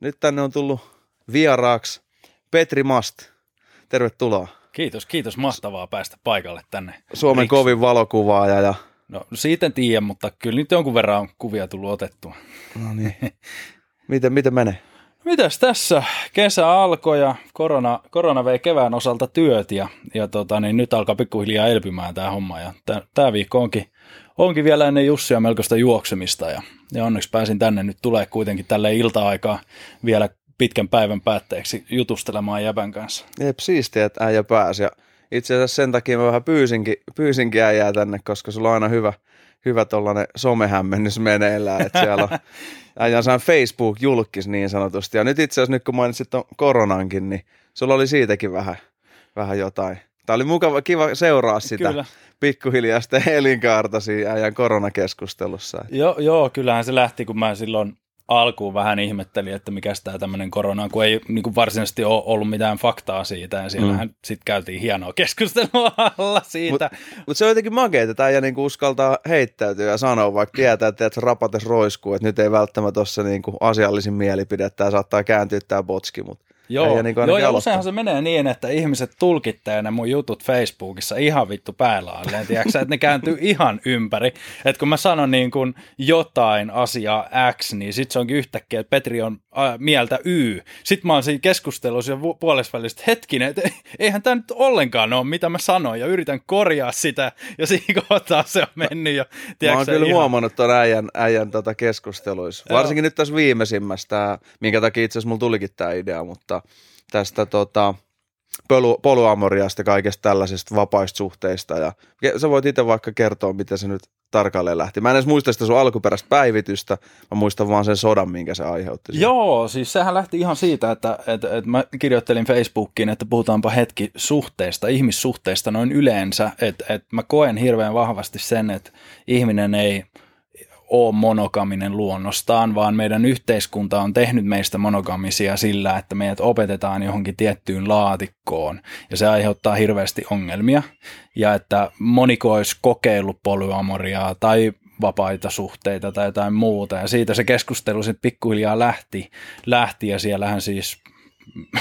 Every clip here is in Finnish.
Nyt tänne on tullut vieraaksi Petri Mast. Tervetuloa. Kiitos, kiitos. Mahtavaa päästä paikalle tänne. Suomen Riksu. kovin valokuvaaja. Ja... No siitä en tiedä, mutta kyllä nyt jonkun verran on kuvia tullut otettua. No niin. miten, miten menee? Mitäs tässä? Kesä alkoi ja korona, korona vei kevään osalta työt ja, ja tota, niin nyt alkaa pikkuhiljaa elpymään tämä homma. Ja tämä viikko onkin, onkin vielä ennen Jussia melkoista juoksemista ja, ja onneksi pääsin tänne nyt tulee kuitenkin tälle ilta-aikaa vielä pitkän päivän päätteeksi jutustelemaan jäbän kanssa. Jep, siistiä, että äijä pääsi. Ja itse asiassa sen takia mä vähän pyysinkin, pyysinkin äijää tänne, koska sulla on aina hyvä, hyvä tollainen somehämmennys meneillään, että siellä on äijän saan Facebook julkis niin sanotusti. Ja nyt itse asiassa nyt kun mainitsit ton koronankin, niin sulla oli siitäkin vähän, vähän jotain. Tämä oli mukava, kiva seuraa sitä Kyllä. pikkuhiljaa sitä elinkaarta siinä äijän koronakeskustelussa. Joo, joo, kyllähän se lähti, kun mä silloin alkuun vähän ihmettelin, että mikä tämä tämmöinen korona kun ei niin kuin varsinaisesti ole ollut mitään faktaa siitä, ja siellähän mm. sitten käytiin hienoa keskustelua alla siitä. Mutta mut se on jotenkin makeeta, että äijä niinku uskaltaa heittäytyä ja sanoa, vaikka tietää, että se rapates roiskuu, että nyt ei välttämättä ole se niinku asiallisin mielipide, että tämä saattaa kääntyä tämä botski, mutta Joo, niin joo ja useinhan se menee niin, että ihmiset tulkittaa ne mun jutut Facebookissa ihan vittu päällä tiedätkö, että ne kääntyy ihan ympäri. Että kun mä sanon niin kuin jotain asiaa X, niin sit se onkin yhtäkkiä, että Petri on äh, mieltä Y. Sitten mä oon siinä keskustelussa ja puolessa välissä, hetkinen, että eihän tämä nyt ollenkaan ole, mitä mä sanoin, ja yritän korjaa sitä, ja siinä kohtaa se on mennyt. Ja, tiedätkö, mä oon kyllä ihan... huomannut tuon äijän, äijän tota keskusteluissa. Varsinkin nyt tässä viimeisimmästä, minkä takia itse asiassa mulla tulikin tämä idea, mutta tästä tota, polu, poluamoriasta, kaikesta tällaisesta vapaista suhteista. Ja sä voit itse vaikka kertoa, miten se nyt tarkalleen lähti. Mä en edes muista sitä sun alkuperäistä päivitystä, mä muistan vaan sen sodan, minkä se aiheutti. Siihen. Joo, siis sehän lähti ihan siitä, että, että, että mä kirjoittelin Facebookiin, että puhutaanpa hetki suhteista, ihmissuhteista noin yleensä, että, että mä koen hirveän vahvasti sen, että ihminen ei – ole monogaminen luonnostaan, vaan meidän yhteiskunta on tehnyt meistä monogamisia sillä, että meidät opetetaan johonkin tiettyyn laatikkoon, ja se aiheuttaa hirveästi ongelmia, ja että moniko olisi kokeillut polyamoriaa tai vapaita suhteita tai jotain muuta, ja siitä se keskustelu sitten pikkuhiljaa lähti, lähti. Ja siellähän siis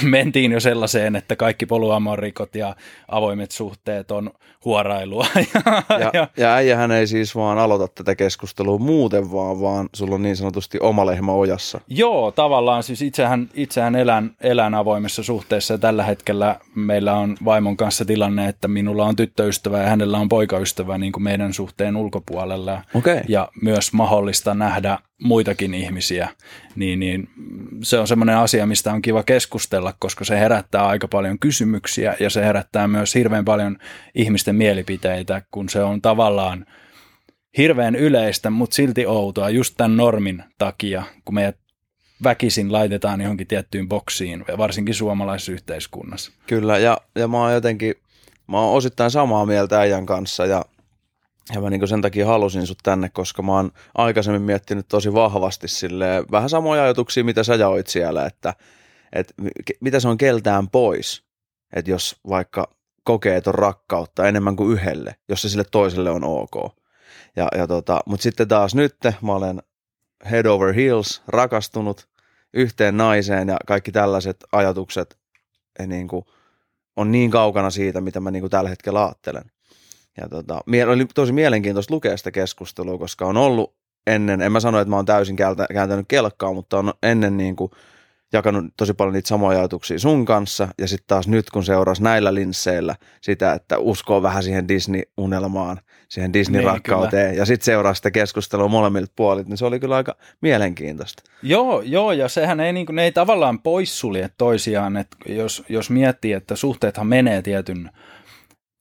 mentiin jo sellaiseen, että kaikki poluamorikot ja avoimet suhteet on huorailua. Ja, ja, ja, ja äijähän ei siis vaan aloita tätä keskustelua muuten vaan, vaan sulla on niin sanotusti oma lehmä ojassa. Joo, tavallaan siis itsehän, itsehän elän, elän avoimessa suhteessa ja tällä hetkellä meillä on vaimon kanssa tilanne, että minulla on tyttöystävä ja hänellä on poikaystävä niin kuin meidän suhteen ulkopuolella. Okay. Ja myös mahdollista nähdä muitakin ihmisiä, niin, niin se on semmoinen asia, mistä on kiva keskustella, koska se herättää aika paljon kysymyksiä ja se herättää myös hirveän paljon ihmisten mielipiteitä, kun se on tavallaan hirveän yleistä, mutta silti outoa just tämän normin takia, kun meidät väkisin laitetaan johonkin tiettyyn boksiin, varsinkin suomalaisessa yhteiskunnassa. Kyllä, ja, ja mä oon jotenkin, mä oon osittain samaa mieltä äijän kanssa, ja ja mä niin sen takia halusin sut tänne, koska mä oon aikaisemmin miettinyt tosi vahvasti sille vähän samoja ajatuksia, mitä sä jaoit siellä, että, että mitä se on keltään pois, että jos vaikka kokee ton rakkautta enemmän kuin yhdelle, jos se sille toiselle on ok. Ja, ja tota, Mutta sitten taas nyt mä olen head over heels rakastunut yhteen naiseen ja kaikki tällaiset ajatukset niin kuin, on niin kaukana siitä, mitä mä niin kuin tällä hetkellä ajattelen. Ja tota, oli tosi mielenkiintoista lukea sitä keskustelua, koska on ollut ennen, en mä sano, että mä oon täysin kääntänyt kelkkaa, mutta on ennen niin kuin jakanut tosi paljon niitä samoja ajatuksia sun kanssa, ja sitten taas nyt, kun seurasi näillä linsseillä sitä, että uskoo vähän siihen Disney-unelmaan, siihen Disney-rakkauteen, niin, ja sitten seuraa sitä keskustelua molemmilta puolilta, niin se oli kyllä aika mielenkiintoista. Joo, joo ja sehän ei, niin kuin, ne ei tavallaan poissulje toisiaan, että jos, jos miettii, että suhteethan menee tietyn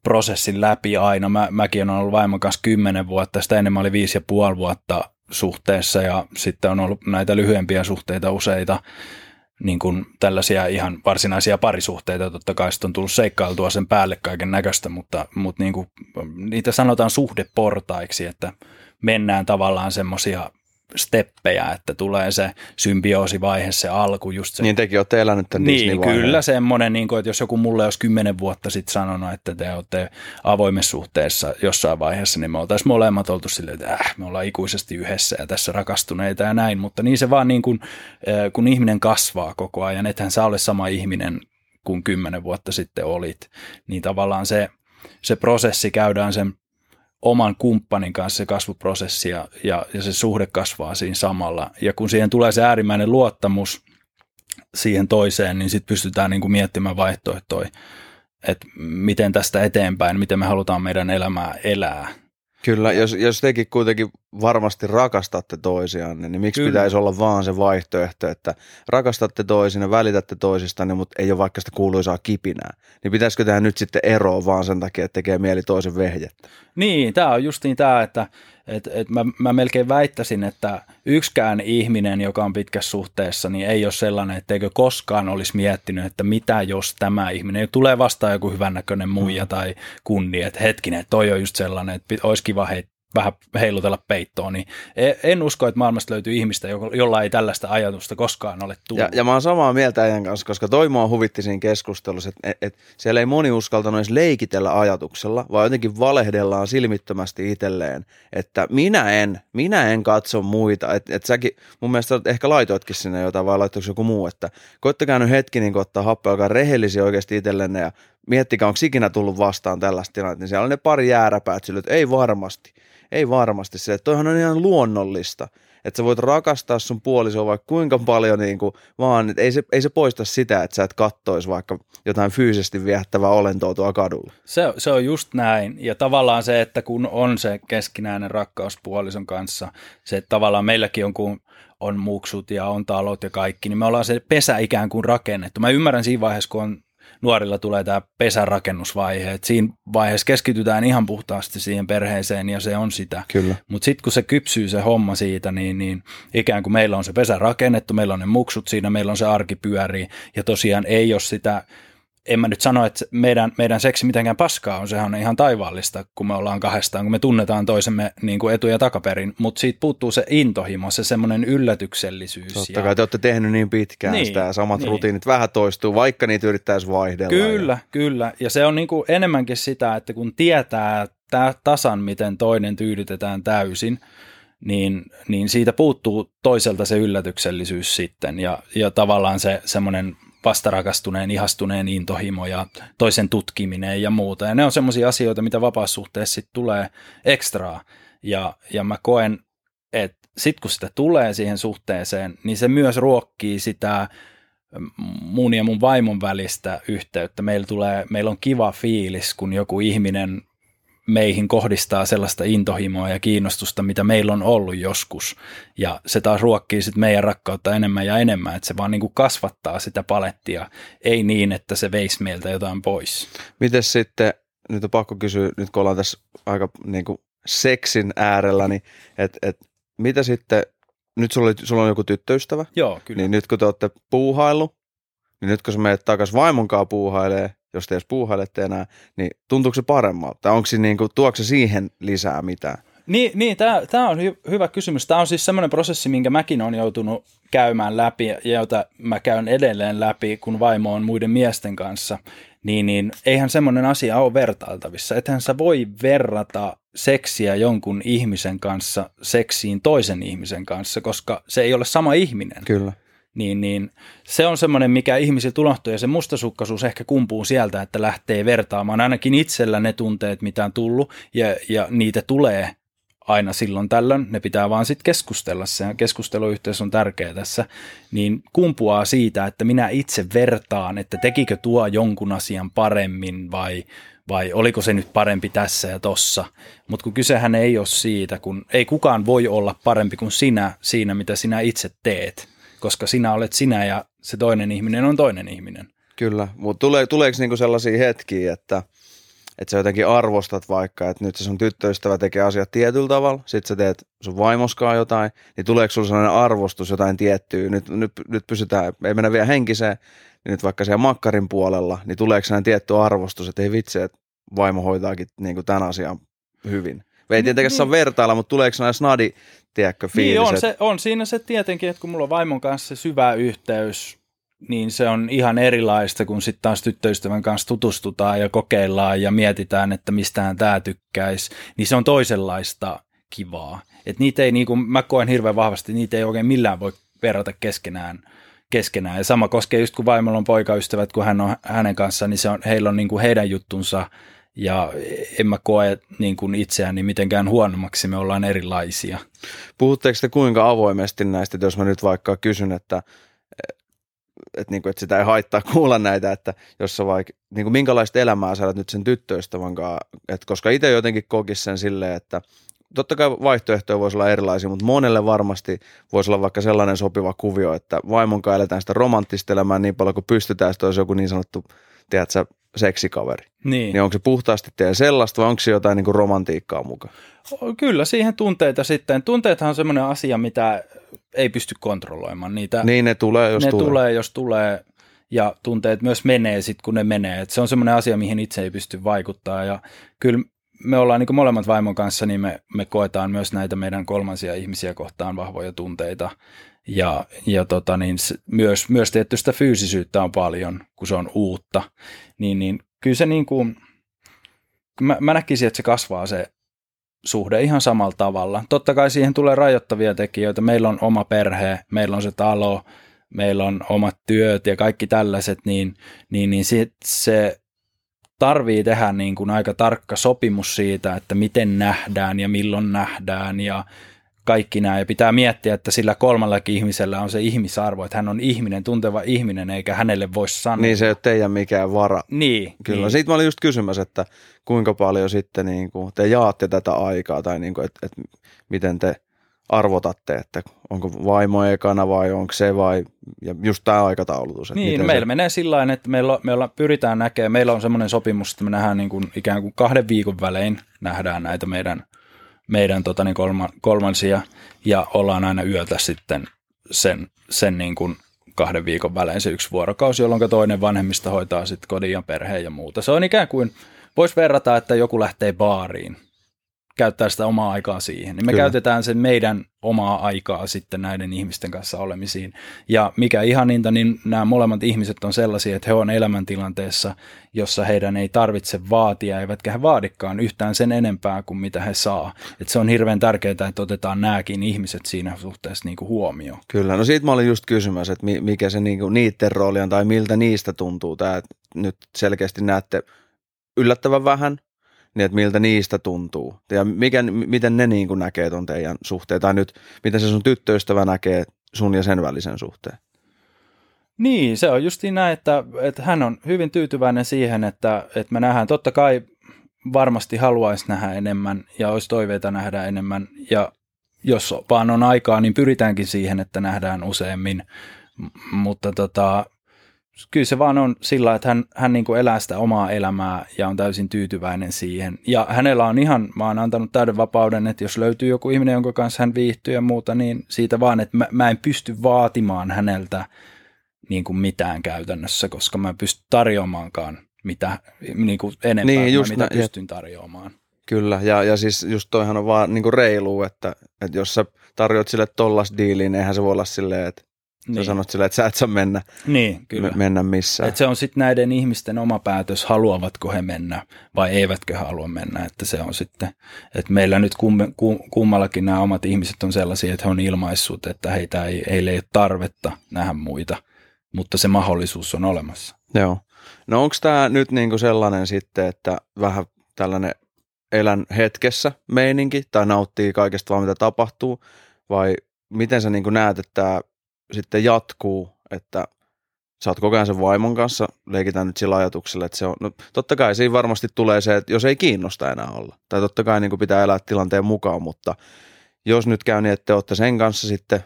prosessin läpi aina. Mä, mäkin olen ollut vaimon kanssa kymmenen vuotta, sitä ennen mä olin viisi ja puoli vuotta suhteessa ja sitten on ollut näitä lyhyempiä suhteita useita, niin kuin tällaisia ihan varsinaisia parisuhteita, totta kai sitten on tullut seikkailtua sen päälle kaiken näköistä, mutta, mutta niin kuin, niitä sanotaan suhdeportaiksi, että mennään tavallaan semmoisia steppejä, että tulee se symbioosivaihe, se alku, just se. Niin tekin olette elänyt tämän Niin, kyllä semmoinen, niin kuin, että jos joku mulle olisi kymmenen vuotta sitten sanonut, että te olette avoimessa suhteessa jossain vaiheessa, niin me oltaisiin molemmat oltu silleen, että äh, me ollaan ikuisesti yhdessä ja tässä rakastuneita ja näin, mutta niin se vaan niin kuin, äh, kun ihminen kasvaa koko ajan, ethän sä ole sama ihminen kuin kymmenen vuotta sitten olit, niin tavallaan se, se prosessi käydään sen oman kumppanin kanssa se kasvuprosessi ja, ja, ja se suhde kasvaa siinä samalla. Ja kun siihen tulee se äärimmäinen luottamus siihen toiseen, niin sitten pystytään niin kuin miettimään vaihtoehtoja, että miten tästä eteenpäin, miten me halutaan meidän elämää elää. Kyllä, jos, jos tekin kuitenkin varmasti rakastatte toisianne, niin miksi Kyllä. pitäisi olla vaan se vaihtoehto, että rakastatte toisinne, välitätte toisistanne, mutta ei ole vaikka sitä kuuluisaa kipinää. Niin pitäisikö tehdä nyt sitten eroa vaan sen takia, että tekee mieli toisen vehjettä? Niin, tämä on justiin tämä, että et, et mä, mä melkein väittäisin, että yksikään ihminen, joka on pitkässä suhteessa, niin ei ole sellainen, etteikö koskaan olisi miettinyt, että mitä jos tämä ihminen tulee vastaan joku hyvännäköinen muija mm. tai kunni, että hetkinen, toi on just sellainen, että olisi kiva heittää vähän heilutella peittoon, niin e, en usko, että maailmasta löytyy ihmistä, jolla ei tällaista ajatusta koskaan ole tullut. Ja, ja mä oon samaa mieltä ajan kanssa, koska toi mua huvitti siinä keskustelussa, että et, et siellä ei moni uskaltanut edes leikitellä ajatuksella, vaan jotenkin valehdellaan silmittömästi itselleen, että minä en, minä en katso muita, että et säkin, mun mielestä ehkä laitoitkin sinne jotain, vai laittoiko joku muu, että koittakaa nyt hetki niin ottaa happea, joka rehellisiä oikeasti itsellenne ja miettikää, onko ikinä tullut vastaan tällaista tilannetta, niin siellä on ne pari jääräpäät sille, että ei varmasti. Ei varmasti se, että toihan on ihan luonnollista, että sä voit rakastaa sun puolisoa vaikka kuinka paljon niin kuin, vaan että ei se, ei se poista sitä, että sä et kattois vaikka jotain fyysisesti viehättävää olentoa tuolla kadulla. Se, se on just näin ja tavallaan se, että kun on se keskinäinen rakkaus puolison kanssa, se että tavallaan meilläkin on kun on muksut ja on talot ja kaikki, niin me ollaan se pesä ikään kuin rakennettu. Mä ymmärrän siinä vaiheessa, kun on nuorilla tulee tämä pesärakennusvaihe. Et siinä vaiheessa keskitytään ihan puhtaasti siihen perheeseen ja se on sitä. Mutta sitten kun se kypsyy se homma siitä, niin, niin ikään kuin meillä on se pesä rakennettu, meillä on ne muksut siinä, meillä on se arki pyörii ja tosiaan ei ole sitä en mä nyt sano, että meidän, meidän seksi mitenkään paskaa on, sehän on ihan taivaallista, kun me ollaan kahdestaan, kun me tunnetaan toisemme niin kuin etu- ja takaperin, mutta siitä puuttuu se intohimo, se semmoinen yllätyksellisyys. Totta ja... kai te olette tehnyt niin pitkään niin, sitä samat niin. rutiinit vähän toistuu, vaikka niitä yrittäisi vaihdella. Kyllä, ja... kyllä. Ja se on niin kuin enemmänkin sitä, että kun tietää tää tasan, miten toinen tyydytetään täysin, niin, niin siitä puuttuu toiselta se yllätyksellisyys sitten ja, ja tavallaan se semmoinen vastarakastuneen, ihastuneen intohimo ja toisen tutkiminen ja muuta. Ja ne on semmoisia asioita, mitä vapaassuhteessa sitten tulee ekstraa. Ja, ja mä koen, että sitten kun sitä tulee siihen suhteeseen, niin se myös ruokkii sitä mun ja mun vaimon välistä yhteyttä. Meillä, tulee, meillä on kiva fiilis, kun joku ihminen meihin kohdistaa sellaista intohimoa ja kiinnostusta, mitä meillä on ollut joskus. Ja se taas ruokkii sitten meidän rakkautta enemmän ja enemmän, että se vaan niin kuin kasvattaa sitä palettia, ei niin, että se veisi meiltä jotain pois. Miten sitten, nyt on pakko kysyä, nyt kun ollaan tässä aika niin kuin seksin äärellä, niin että et, mitä sitten, nyt sulla, oli, sulla on joku tyttöystävä, Joo, kyllä. niin nyt kun te olette puuhailu, niin nyt kun sä menet takaisin vaimonkaan puuhailee, jos te edes puuhailette enää, niin tuntuuko se paremmalta? Tai onko se niin kuin, tuokse siihen lisää mitään? Niin, niin tämä on hy- hyvä kysymys. Tämä on siis semmoinen prosessi, minkä mäkin olen joutunut käymään läpi ja jota mä käyn edelleen läpi, kun vaimo on muiden miesten kanssa. Niin, niin eihän semmoinen asia ole vertailtavissa. Ethän sä voi verrata seksiä jonkun ihmisen kanssa seksiin toisen ihmisen kanssa, koska se ei ole sama ihminen. Kyllä niin, niin se on semmoinen, mikä ihmisiltä unohtuu ja se mustasukkaisuus ehkä kumpuu sieltä, että lähtee vertaamaan. Ainakin itsellä ne tunteet, mitä on tullut ja, ja niitä tulee aina silloin tällöin, ne pitää vaan sitten keskustella, se keskusteluyhteys on tärkeä tässä, niin kumpuaa siitä, että minä itse vertaan, että tekikö tuo jonkun asian paremmin vai, vai oliko se nyt parempi tässä ja tossa. Mutta kun kysehän ei ole siitä, kun ei kukaan voi olla parempi kuin sinä siinä, mitä sinä itse teet koska sinä olet sinä ja se toinen ihminen on toinen ihminen. Kyllä, mutta tule, tuleeko niinku sellaisia hetkiä, että, että sä jotenkin arvostat vaikka, että nyt se sun tyttöystävä tekee asiat tietyllä tavalla, sit sä teet sun vaimoskaan jotain, niin tuleeko sulla sellainen arvostus jotain tiettyä, nyt, nyt, nyt pysytään, ei mennä vielä henkiseen, niin nyt vaikka siellä makkarin puolella, niin tuleeko sellainen tietty arvostus, että ei vitsi, että vaimo hoitaakin niin kuin tämän asian hyvin? Ei tietenkään saa vertailla, mutta tuleeko sellainen snadi, tiedätkö, fiilis? Niin on, se, on siinä se tietenkin, että kun mulla on vaimon kanssa se syvä yhteys, niin se on ihan erilaista, kun sitten taas tyttöystävän kanssa tutustutaan ja kokeillaan ja mietitään, että mistään tämä tykkäisi, niin se on toisenlaista kivaa. Et niitä ei, niin kuin mä koen hirveän vahvasti, niitä ei oikein millään voi verrata keskenään. keskenään. Ja sama koskee just kun vaimolla on poikaystävät, kun hän on hänen kanssaan, niin se on, heillä on niin kuin heidän juttunsa, ja en mä koe niin kuin itseäni mitenkään huonommaksi, me ollaan erilaisia. Puhutteko te kuinka avoimesti näistä, jos mä nyt vaikka kysyn, että, että, niin kuin, että sitä ei haittaa kuulla näitä, että jos sä vaikka, niin kuin minkälaista elämää sä nyt sen tyttöystävän kanssa, että koska itse jotenkin kokis sen silleen, että totta kai vaihtoehtoja voisi olla erilaisia, mutta monelle varmasti voisi olla vaikka sellainen sopiva kuvio, että vaimon eletään sitä romanttista elämää niin paljon kuin pystytään, että olisi joku niin sanottu, tiedätkö, seksikaveri. Niin. Niin onko se puhtaasti teidän sellaista vai onko se jotain niin kuin romantiikkaa mukaan? Kyllä, siihen tunteita sitten. Tunteethan on semmoinen asia, mitä ei pysty kontrolloimaan. Niitä, Niin ne tulee, jos ne tulee. tulee, jos tulee, ja tunteet myös menee sitten, kun ne menee. Et se on semmoinen asia, mihin itse ei pysty vaikuttaa, ja kyllä me ollaan niin molemmat vaimon kanssa, niin me, me koetaan myös näitä meidän kolmansia ihmisiä kohtaan vahvoja tunteita, ja, ja tota, niin myös, myös tietty sitä fyysisyyttä on paljon, kun se on uutta, niin, niin kyllä se niin kuin, mä, mä näkisin, että se kasvaa se suhde ihan samalla tavalla. Totta kai siihen tulee rajoittavia tekijöitä. Meillä on oma perhe, meillä on se talo, meillä on omat työt ja kaikki tällaiset, niin, niin, niin sit se tarvii tehdä niin kuin aika tarkka sopimus siitä, että miten nähdään ja milloin nähdään ja kaikki nämä. Ja pitää miettiä, että sillä kolmallakin ihmisellä on se ihmisarvo, että hän on ihminen, tunteva ihminen, eikä hänelle voi sanoa. Niin se ei ole teidän mikään vara. Niin, Kyllä, niin. siitä mä olin just kysymässä, että kuinka paljon sitten niin kuin te jaatte tätä aikaa tai niin kuin, että, että miten te arvotatte, että onko vaimo ekana vai onko se vai, ja just tämä aikataulutus. Että Niin, meillä se, menee sillä tavalla, että meillä, me pyritään näkemään, meillä on semmoinen sopimus, että me nähdään niin kuin, ikään kuin kahden viikon välein nähdään näitä meidän, meidän tota, niin kolma, kolmansia ja ollaan aina yötä sitten sen, sen niin kuin kahden viikon välein se yksi vuorokausi, jolloin toinen vanhemmista hoitaa sitten kodin ja perheen ja muuta. Se on ikään kuin, voisi verrata, että joku lähtee baariin, käyttää sitä omaa aikaa siihen. Niin me Kyllä. käytetään sen meidän omaa aikaa sitten näiden ihmisten kanssa olemisiin. Ja mikä ihaninta, niin nämä molemmat ihmiset on sellaisia, että he on elämäntilanteessa, jossa heidän ei tarvitse vaatia, eivätkä he vaadikaan yhtään sen enempää kuin mitä he saa. Et se on hirveän tärkeää, että otetaan nämäkin ihmiset siinä suhteessa niin kuin huomioon. Kyllä, no siitä mä olin just kysymässä, että mi- mikä se niin kuin niiden rooli on tai miltä niistä tuntuu. Tämä, että nyt selkeästi näette yllättävän vähän, niin että miltä niistä tuntuu. Ja mikä, miten ne niin kuin näkee ton teidän suhteen, tai nyt miten se sun tyttöystävä näkee sun ja sen välisen suhteen. Niin, se on justiin näin, että, että hän on hyvin tyytyväinen siihen, että, että me nähdään. Totta kai varmasti haluaisi nähdä enemmän ja olisi toiveita nähdä enemmän. Ja jos vaan on aikaa, niin pyritäänkin siihen, että nähdään useammin. Mutta tota, kyllä se vaan on sillä, että hän, hän niin kuin elää sitä omaa elämää ja on täysin tyytyväinen siihen. Ja hänellä on ihan, mä oon antanut täyden vapauden, että jos löytyy joku ihminen, jonka kanssa hän viihtyy ja muuta, niin siitä vaan, että mä, mä en pysty vaatimaan häneltä niin kuin mitään käytännössä, koska mä en pysty tarjoamaankaan mitä, niin kuin enempää, Niin, just mitä nä- pystyn tarjoamaan. Kyllä, ja, ja siis just toihan on vaan niin reilu, että, että jos sä tarjoat sille tollas diiliin, niin eihän se voi olla silleen, että niin. sä Niin, sanot silleen, että sä et saa mennä, niin kyllä. me, mennä missään. Et se on sitten näiden ihmisten oma päätös, haluavatko he mennä vai eivätkö he halua mennä. Että se on sitten, että meillä nyt kum, kum, kummallakin nämä omat ihmiset on sellaisia, että he on ilmaissut, että heitä ei, heille ei ole tarvetta nähdä muita, mutta se mahdollisuus on olemassa. Joo. No onko tämä nyt niinku sellainen sitten, että vähän tällainen elän hetkessä meininki tai nauttii kaikesta vaan mitä tapahtuu vai miten sä niinku näet, että tämä sitten jatkuu, että sä oot koko ajan sen vaimon kanssa, leikitään nyt sillä ajatuksella, että se on, no totta kai siinä varmasti tulee se, että jos ei kiinnosta enää olla, tai totta kai niin pitää elää tilanteen mukaan, mutta jos nyt käy niin, että te olette sen kanssa sitten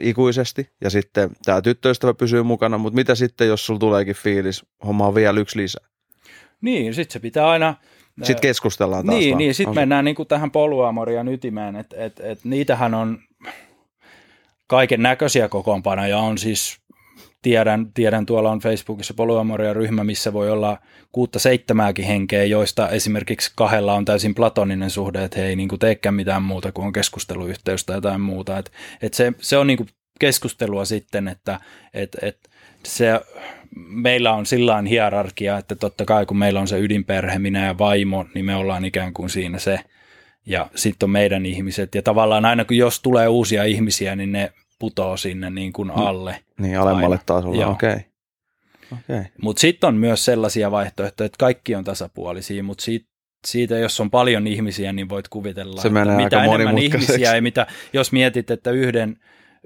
ikuisesti, ja sitten tämä tyttöystävä pysyy mukana, mutta mitä sitten, jos sulla tuleekin fiilis, homma on vielä yksi lisää? Niin, sitten se pitää aina... Sitten keskustellaan taas Niin, vaan. niin sitten mennään niinku tähän poluamorian ytimeen, että et, et niitähän on kaiken näköisiä kokoonpanoja, on siis tiedän, tiedän, tuolla on Facebookissa polyamoria ryhmä, missä voi olla kuutta seitsemääkin henkeä, joista esimerkiksi kahdella on täysin platoninen suhde, että he ei niin kuin teekään mitään muuta kuin on keskusteluyhteys tai jotain muuta. Et, et se, se on niin kuin keskustelua sitten, että et, et se, meillä on sillä hierarkia, että totta kai kun meillä on se ydinperhe, minä ja vaimo, niin me ollaan ikään kuin siinä se, ja sitten on meidän ihmiset. Ja tavallaan aina kun jos tulee uusia ihmisiä, niin ne putoo sinne niin kuin mm. alle. Niin, alemmalle tasolle, okei. Okay. Okay. Mutta sitten on myös sellaisia vaihtoehtoja, että kaikki on tasapuolisia, mutta siitä, siitä, jos on paljon ihmisiä, niin voit kuvitella, Se että mitä enemmän ihmisiä, ei mitä, jos mietit, että yhden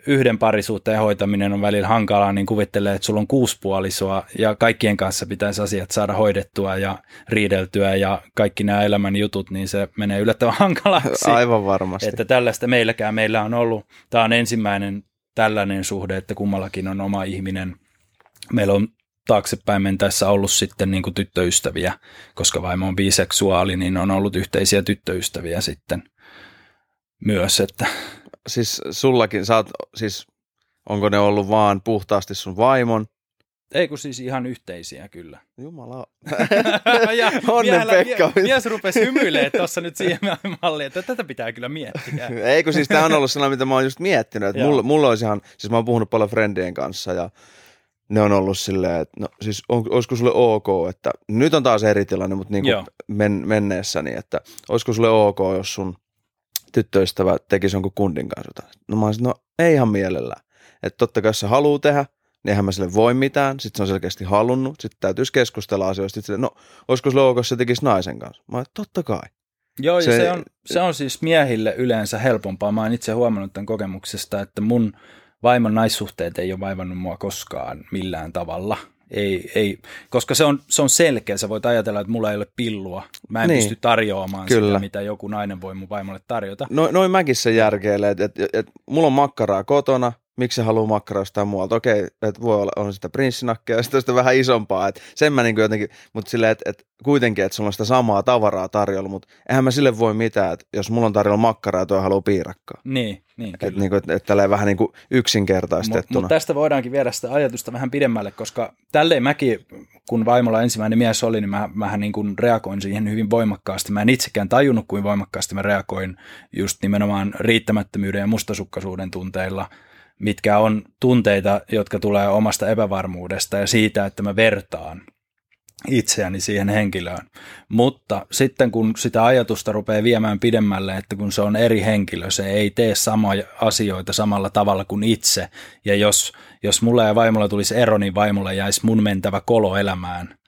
yhden parisuhteen hoitaminen on välillä hankalaa, niin kuvittelee, että sulla on kuusi puolisoa ja kaikkien kanssa pitäisi asiat saada hoidettua ja riideltyä ja kaikki nämä elämän jutut, niin se menee yllättävän hankalaksi. Aivan varmasti. Että tällaista meilläkään meillä on ollut, tämä on ensimmäinen tällainen suhde, että kummallakin on oma ihminen. Meillä on taaksepäin mentäessä ollut sitten niin kuin tyttöystäviä, koska vaimo on biseksuaali, niin on ollut yhteisiä tyttöystäviä sitten myös, että siis sullakin, sä oot, siis onko ne ollut vaan puhtaasti sun vaimon? Ei kun siis ihan yhteisiä kyllä. Jumala. ja Onnen Pekka. Mies, mies rupesi hymyilemään tuossa nyt siihen malliin, että tätä pitää kyllä miettiä. Ei kun siis tämä on ollut sellainen, mitä mä oon just miettinyt. Että mulla, mulla olisi ihan, siis mä oon puhunut paljon friendien kanssa ja ne on ollut silleen, että no siis on, olisiko sulle ok, että nyt on taas eri tilanne, mutta niin kuin men, menneessäni, että olisiko sulle ok, jos sun tyttöystävä tekisi jonkun kundin kanssa. No mä olisin, no ei ihan mielellään. Että totta kai jos se haluaa tehdä, niin eihän mä sille voi mitään. Sitten se on selkeästi halunnut. Sitten täytyisi keskustella asioista. Sitten sille, no olisiko se ok, se tekisi naisen kanssa? Mä olisin, totta kai. Joo, se, se, on, se on siis miehille yleensä helpompaa. Mä oon itse huomannut tämän kokemuksesta, että mun vaimon naissuhteet ei ole vaivannut mua koskaan millään tavalla. Ei, ei, koska se on, se on selkeä, sä voit ajatella, että mulla ei ole pillua. Mä en niin. pysty tarjoamaan Kyllä. sitä, mitä joku nainen voi mun vaimolle tarjota. No, noin mäkin se järkeilee, että et, et, mulla on makkaraa kotona, miksi se haluaa makkaraa jostain muualta. Okei, että voi olla, on sitä prinssinakkeja ja sitten vähän isompaa. Et sen mä niin jotenkin, mutta silleen, että et kuitenkin, että sulla on sitä samaa tavaraa tarjolla, mutta eihän mä sille voi mitään, että jos mulla on tarjolla makkaraa ja toi haluaa piirakkaa. Niin, niin Että niin kuin, että tällä vähän niin kuin yksinkertaistettuna. Mutta mut tästä voidaankin viedä sitä ajatusta vähän pidemmälle, koska tälleen mäkin, kun vaimolla ensimmäinen mies oli, niin mä, mähän niin kuin reagoin siihen hyvin voimakkaasti. Mä en itsekään tajunnut, kuin voimakkaasti mä reagoin just nimenomaan riittämättömyyden ja mustasukkaisuuden tunteilla – mitkä on tunteita, jotka tulee omasta epävarmuudesta ja siitä, että mä vertaan itseäni siihen henkilöön. Mutta sitten kun sitä ajatusta rupeaa viemään pidemmälle, että kun se on eri henkilö, se ei tee samoja asioita samalla tavalla kuin itse. Ja jos, jos mulla ja vaimolla tulisi ero, niin vaimolla jäisi mun mentävä kolo elämään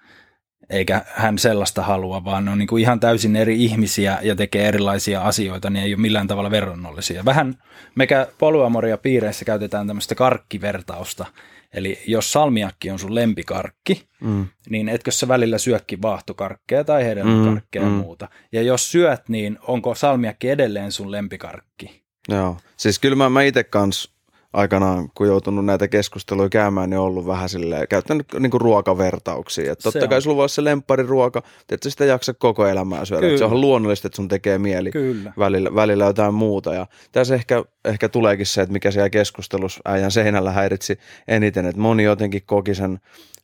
eikä hän sellaista halua, vaan ne on niin kuin ihan täysin eri ihmisiä ja tekee erilaisia asioita, niin ei ole millään tavalla verrannollisia. Vähän mekä polyamoria piireissä käytetään tämmöistä karkkivertausta, eli jos salmiakki on sun lempikarkki, mm. niin etkö sä välillä syökki vaahtokarkkeja tai hedelmäkarkkeja mm, ja muuta. Ja jos syöt, niin onko salmiakki edelleen sun lempikarkki? Joo, siis kyllä mä, mä itse kanssa aikanaan, kun joutunut näitä keskusteluja käymään, niin on ollut vähän silleen, käyttänyt niin kuin ruokavertauksia. Että totta se kai on. sulla voisi se lemppariruoka, että sitä jaksa koko elämää syödä. Se on luonnollista, että sun tekee mieli Kyllä. Välillä, välillä jotain muuta. Ja tässä ehkä, ehkä tuleekin se, että mikä siellä keskustelussa äijän seinällä häiritsi eniten, että moni jotenkin koki sen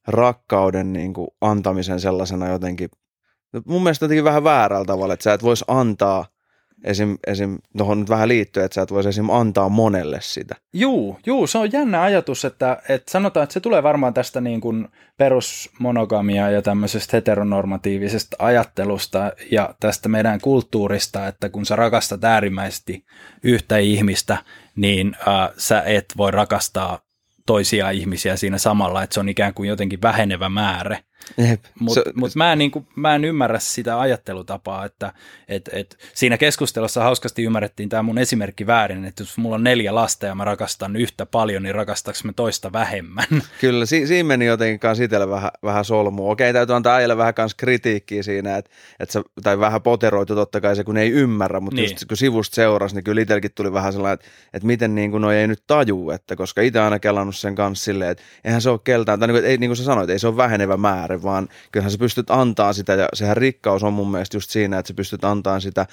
rakkauden niin kuin antamisen sellaisena jotenkin, mun mielestä jotenkin vähän väärällä tavalla, että sä et voisi antaa – esim, esim tuohon nyt vähän liittyy, että sä et voisi esim antaa monelle sitä. Juu, juu, se on jännä ajatus, että, että sanotaan, että se tulee varmaan tästä niin kuin perusmonogamia ja tämmöisestä heteronormatiivisesta ajattelusta ja tästä meidän kulttuurista, että kun sä rakastat äärimmäisesti yhtä ihmistä, niin äh, sä et voi rakastaa toisia ihmisiä siinä samalla, että se on ikään kuin jotenkin vähenevä määrä. Mutta mut mä, en, niin kuin, mä en ymmärrä sitä ajattelutapaa, että et, et, siinä keskustelussa hauskasti ymmärrettiin tämä mun esimerkki väärin, että jos mulla on neljä lasta ja mä rakastan yhtä paljon, niin rakastaks mä toista vähemmän? Kyllä, si- siinä meni jotenkin kanssa itselle vähän, vähän solmua. Okei, täytyy antaa äijälle vähän kanssa kritiikkiä siinä, että, että se, tai vähän poteroitu totta kai se, kun ei ymmärrä, mutta niin. just kun sivusta seurasi, niin kyllä itselläkin tuli vähän sellainen, että, että miten niin kuin noi ei nyt taju, että koska itse aina kelannut sen kanssa silleen, että eihän se ole keltään, tai niin kuin, ei, niin kuin sä sanoit, ei se ole vähenevä määrä, vaan kyllähän sä pystyt antaa sitä, ja sehän rikkaus on mun mielestä just siinä, että sä pystyt antaa sitä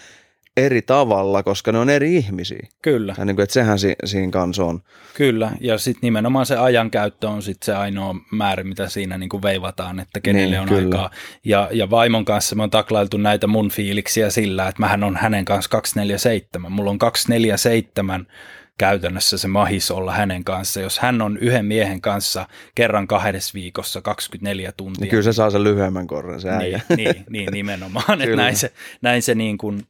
eri tavalla, koska ne on eri ihmisiä. Kyllä. Ja niin kuin, että sehän si, siinä kanssa on. Kyllä, ja sitten nimenomaan se ajankäyttö on sitten se ainoa määrä, mitä siinä niin kuin veivataan, että kenelle Niin, on kyllä. aikaa. Ja, ja vaimon kanssa me on taklailtu näitä mun fiiliksiä sillä, että mähän on hänen kanssa 247. Mulla on 247 käytännössä se mahis olla hänen kanssa. Jos hän on yhden miehen kanssa kerran kahdessa viikossa 24 tuntia, Niin kyllä se saa sen lyhyemmän korren, se äijä. niin, niin, niin nimenomaan, että näin se, näin se niin kuin,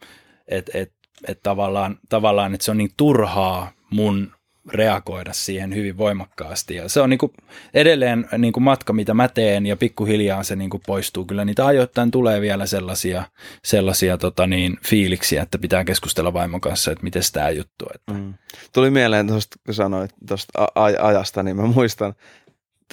että et, et tavallaan, tavallaan, että se on niin turhaa mun reagoida siihen hyvin voimakkaasti. Ja se on niin kuin edelleen niin kuin matka, mitä mä teen, ja pikkuhiljaa se niin kuin poistuu. Kyllä niitä ajoittain tulee vielä sellaisia, sellaisia tota niin, fiiliksiä, että pitää keskustella vaimon kanssa, että miten tämä juttu. Että. Mm. Tuli mieleen tuosta, kun sanoit tuosta ajasta, niin mä muistan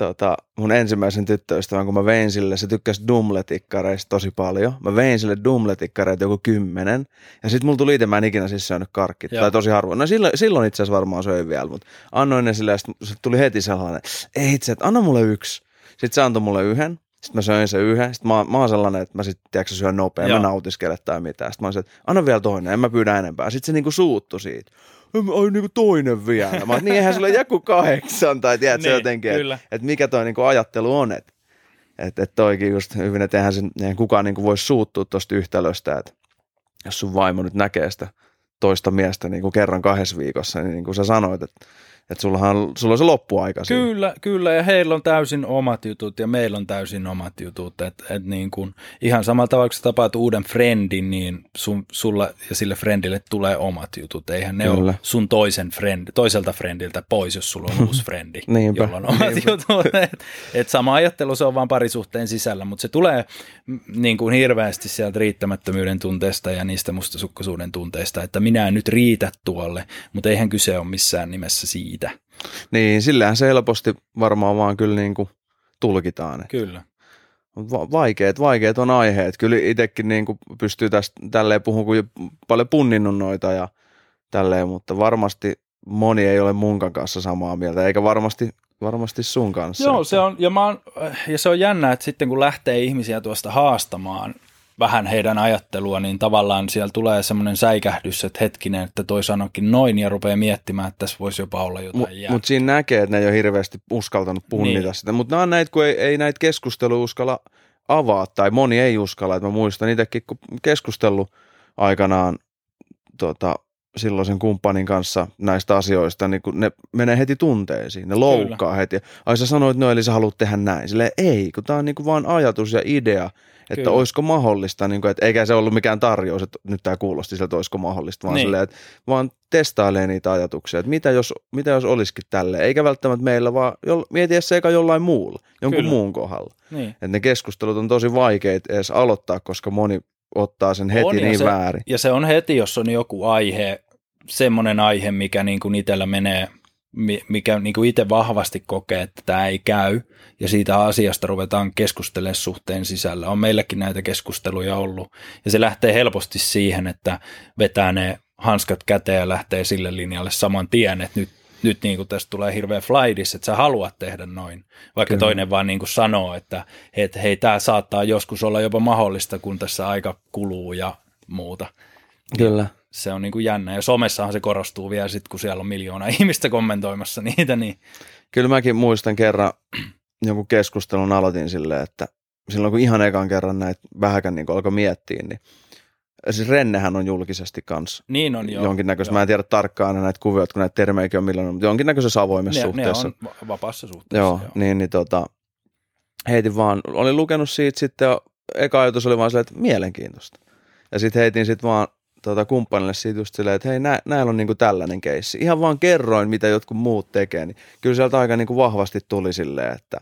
tota, mun ensimmäisen tyttöystävän, kun mä vein sille, se tykkäsi Dumletikkareista tosi paljon. Mä vein sille Dumletikkareita joku kymmenen, ja sitten mulla tuli itse, mä en ikinä siis syönyt karkkit, Joo. tai tosi harvoin. No silloin, silloin itse asiassa varmaan söin vielä, mutta annoin ne sille, ja sit tuli heti sellainen, ei itse, että anna mulle yksi. Sitten se antoi mulle yhden, sitten mä söin sen yhden, sitten mä, mä oon sellainen, että mä sitten, tiedätkö, syön nopea, Joo. mä nautiskele tai mitään. Sitten mä olisin, että anna vielä toinen, en mä pyydä enempää. Sitten se niinku suuttu siitä. Ai niinku toinen vielä. Mä niin eihän sulle joku kahdeksan, tai tiedätkö Niin, jotenkin, että et mikä toi niinku ajattelu on, että et, et toikin just hyvin, että eihän, sen, eihän kukaan niinku voi suuttua tuosta yhtälöstä, että jos sun vaimo nyt näkee sitä toista miestä niinku kerran kahdessa viikossa, niin, niin kuin sä sanoit, että et sullahan on, sulla on se loppuaika siinä. Kyllä, kyllä, ja heillä on täysin omat jutut ja meillä on täysin omat jutut. Et, et niin kun, ihan samalla tavalla, kun sä tapaat uuden friendin, niin sun, sulla ja sille friendille tulee omat jutut. Eihän ne Kyllä. ole sun toisen friend, toiselta friendiltä pois, jos sulla on uusi friendi, jolla on omat niinpä. jutut. Et, et sama ajattelu se on vaan parisuhteen sisällä, mutta se tulee niin kuin hirveästi sieltä riittämättömyyden tunteesta ja niistä mustasukkaisuuden tunteista, että minä en nyt riitä tuolle, mutta eihän kyse ole missään nimessä siitä. Niin, sillähän se helposti varmaan vaan kyllä niinku tulkitaan. Kyllä. Mut va- Vaikeet, vaikeet on aiheet. Kyllä itsekin niin kuin pystyy tästä tälleen puhumaan, kun jo paljon punninnut noita ja tälleen, mutta varmasti moni ei ole munkan kanssa samaa mieltä, eikä varmasti, varmasti sun kanssa. Joo, se on, ja, mä oon, ja se on jännä, että sitten kun lähtee ihmisiä tuosta haastamaan vähän heidän ajattelua, niin tavallaan siellä tulee semmoinen säikähdys, että hetkinen, että toi sanokin noin ja rupeaa miettimään, että tässä voisi jopa olla jotain Mutta mut siinä näkee, että ne ei ole hirveästi uskaltanut punnita Niin. niin. sitä. Mutta nämä on näitä, kun ei, ei näitä keskusteluja uskalla avaa, tai moni ei uskalla. Et mä muistan itsekin, kun keskustellut aikanaan tota, silloisen kumppanin kanssa näistä asioista, niin kun ne menee heti tunteisiin, ne loukkaa heti. Ai sä sanoit, no eli sä haluat tehdä näin. Sille ei, kun tää on niinku vaan ajatus ja idea, että Kyllä. olisiko mahdollista, niin kuin, että eikä se ollut mikään tarjous, että nyt tämä kuulosti siltä, että olisiko mahdollista, vaan, Niin. niin. silleen, että vaan testailee niitä ajatuksia, että mitä jos, mitä jos olisikin tälleen, eikä välttämättä meillä, vaan jo, se eka jollain muulla, jonkun Kyllä. muun kohdalla. niin. Että ne keskustelut on tosi vaikeita edes aloittaa, koska moni ottaa sen heti On, ja niin se- väärin. Ja se on heti, jos on joku aihe, semmoinen aihe, mikä niin kuin itsellä menee, mi- mikä niin kuin itse vahvasti kokee, että tämä ei käy, ja siitä asiasta ruvetaan keskustelemaan suhteen sisällä. On meilläkin näitä keskusteluja ollut, ja se lähtee helposti siihen, että vetää ne hanskat käteen ja lähtee sille linjalle saman tien, että nyt nyt niin kuin tästä tulee hirveä flaidis, että sä haluat tehdä noin. Vaikka Kyllä. toinen vaan niin kuin sanoo, että, että hei, tämä saattaa joskus olla jopa mahdollista, kun tässä aika kuluu ja muuta Kyllä. se on niin kuin jännä. Ja somessahan se korostuu vielä sitten, kun siellä on miljoona ihmistä kommentoimassa niitä, niin Kyllä mäkin muistan kerran jonkun keskustelun aloitin silleen, että silloin kun ihan ekan kerran näitä vähäkään niin alkoi miettiä, niin siis Rennehän on julkisesti kanssa niin on jo. jonkinnäköistä, joo. mä en tiedä tarkkaan näitä kuvioita, kun näitä termejäkin on milloin, mutta jonkinnäköisessä avoimessa ne, suhteessa. ne on va- vapaassa suhteessa. Joo, niin, niin tota, heitin vaan, olin lukenut siitä sitten ja eka ajatus oli vaan silleen, että mielenkiintoista. Ja sitten heitin sitten vaan tota, kumppanille siitä just silleen, että hei, nä, näillä on niinku tällainen keissi. Ihan vaan kerroin, mitä jotkut muut tekee, niin kyllä sieltä aika niinku vahvasti tuli silleen, että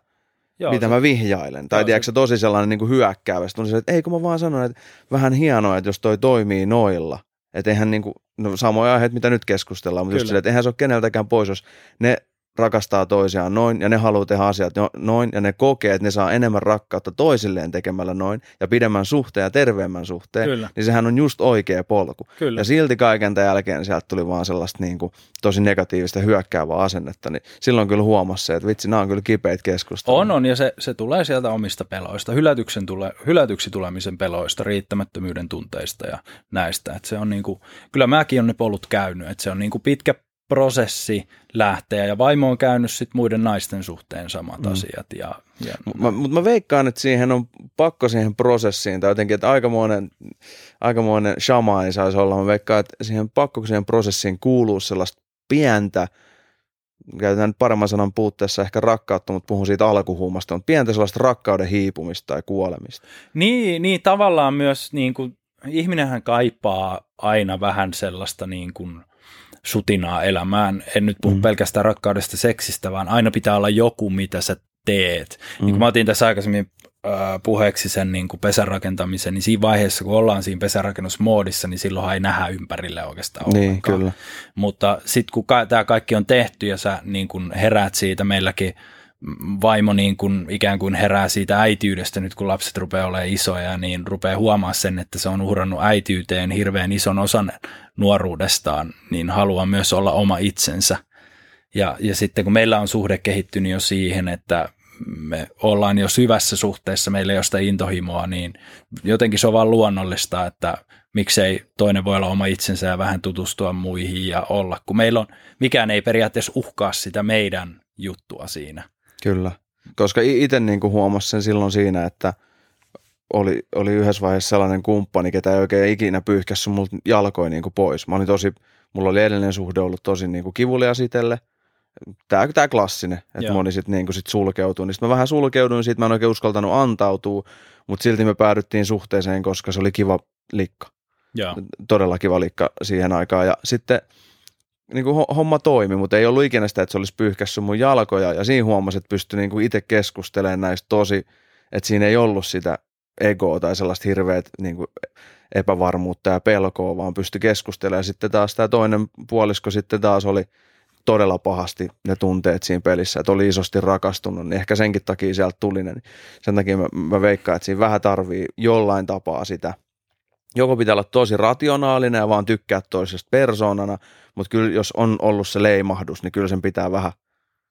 Joo, mitä se- mä vihjailen. Tai Joo, tiedätkö se- se tosi sellainen niinku hyökkäävä. Sitten tuli silleen, että ei kun mä vaan sanon, että vähän hienoa, että jos toi toimii noilla. Että eihän niinku, no samoja aiheita, mitä nyt keskustellaan, mutta just silleen, että eihän se ole keneltäkään pois, jos ne rakastaa toisiaan noin ja ne haluaa tehdä asiat noin ja ne kokee, että ne saa enemmän rakkautta toisilleen tekemällä noin ja pidemmän suhteen ja terveemmän suhteen, Kyllä. niin sehän on just oikea polku. Kyllä. Ja silti kaiken tämän jälkeen sieltä tuli vaan sellaista niin kuin, tosi negatiivista hyökkäävää asennetta, niin silloin kyllä huomasi se, että vitsi, nämä on kyllä kipeitä keskusteluja. On, on ja se, se tulee sieltä omista peloista, hylätyksen tule, hylätyksi tulemisen peloista, riittämättömyyden tunteista ja näistä. Että se on niin kuin, kyllä mäkin on ne polut käynyt, että se on niin kuin pitkä prosessi lähteä ja vaimo on käynyt sit muiden naisten suhteen samat mm. asiat. Ja, ja Mutta mä, mä veikkaan, että siihen on pakko siihen prosessiin tai jotenkin, että aikamoinen, aikamoinen shamaani saisi olla. Mä veikkaan, että siihen pakko siihen prosessiin kuuluu sellaista pientä, käytetään nyt paremman sanan puutteessa ehkä rakkautta, mutta puhun siitä alkuhuumasta, mutta pientä sellaista rakkauden hiipumista tai kuolemista. Niin, niin tavallaan myös niin kuin, ihminenhän kaipaa aina vähän sellaista niin kuin, sutinaa elämään. En nyt puhu mm. pelkästään rakkaudesta seksistä, vaan aina pitää olla joku, mitä sä teet. Mm. Niin kuin mä otin tässä aikaisemmin äh, puheeksi sen niin kuin pesän rakentamisen, niin siinä vaiheessa, kun ollaan siinä pesärakennusmoodissa, niin silloin ei nähdä ympärille oikeastaan niin, ollenkaan. Kyllä. Mutta sitten kun ka- tämä kaikki on tehty ja sä niin kuin heräät siitä, meilläkin – vaimo niin kuin ikään kuin herää siitä äitiydestä nyt kun lapset rupeaa olemaan isoja, niin rupeaa huomaa sen, että se on uhrannut äitiyteen hirveän ison osan nuoruudestaan, niin haluaa myös olla oma itsensä. Ja, ja sitten kun meillä on suhde kehittynyt jo siihen, että me ollaan jo syvässä suhteessa, meillä ei ole sitä intohimoa, niin jotenkin se on vaan luonnollista, että miksei toinen voi olla oma itsensä ja vähän tutustua muihin ja olla, kun meillä on, mikään ei periaatteessa uhkaa sitä meidän juttua siinä. Kyllä, koska itse niin huomasin sen silloin siinä, että oli, oli yhdessä vaiheessa sellainen kumppani, ketä ei oikein ikinä pyyhkässyt multa jalkoja niin pois. Mä olin tosi, mulla oli edellinen suhde ollut tosi niin kuin kivulias itselle. Tämä, tämä klassinen, että Joo. moni sitten niin sit sulkeutuu. Niin sit mä vähän sulkeuduin siitä, mä en oikein uskaltanut antautua, mutta silti me päädyttiin suhteeseen, koska se oli kiva likka. Joo. Todella kiva likka siihen aikaan. Ja sitten – niin kuin homma toimi, mutta ei ollut ikinä sitä, että se olisi pyyhkässyt mun jalkoja. Ja siinä huomasi, että pystyi niin kuin itse keskustelemaan näistä tosi, että siinä ei ollut sitä egoa tai sellaista hirveät niin kuin epävarmuutta ja pelkoa, vaan pystyi keskustelemaan. Sitten taas tämä toinen puolisko sitten taas oli todella pahasti ne tunteet siinä pelissä, että oli isosti rakastunut, niin ehkä senkin takia sieltä tuli ne. Sen takia mä, mä veikkaan, että siinä vähän tarvii jollain tapaa sitä – joko pitää olla tosi rationaalinen ja vaan tykkää toisesta persoonana, mutta kyllä jos on ollut se leimahdus, niin kyllä sen pitää vähän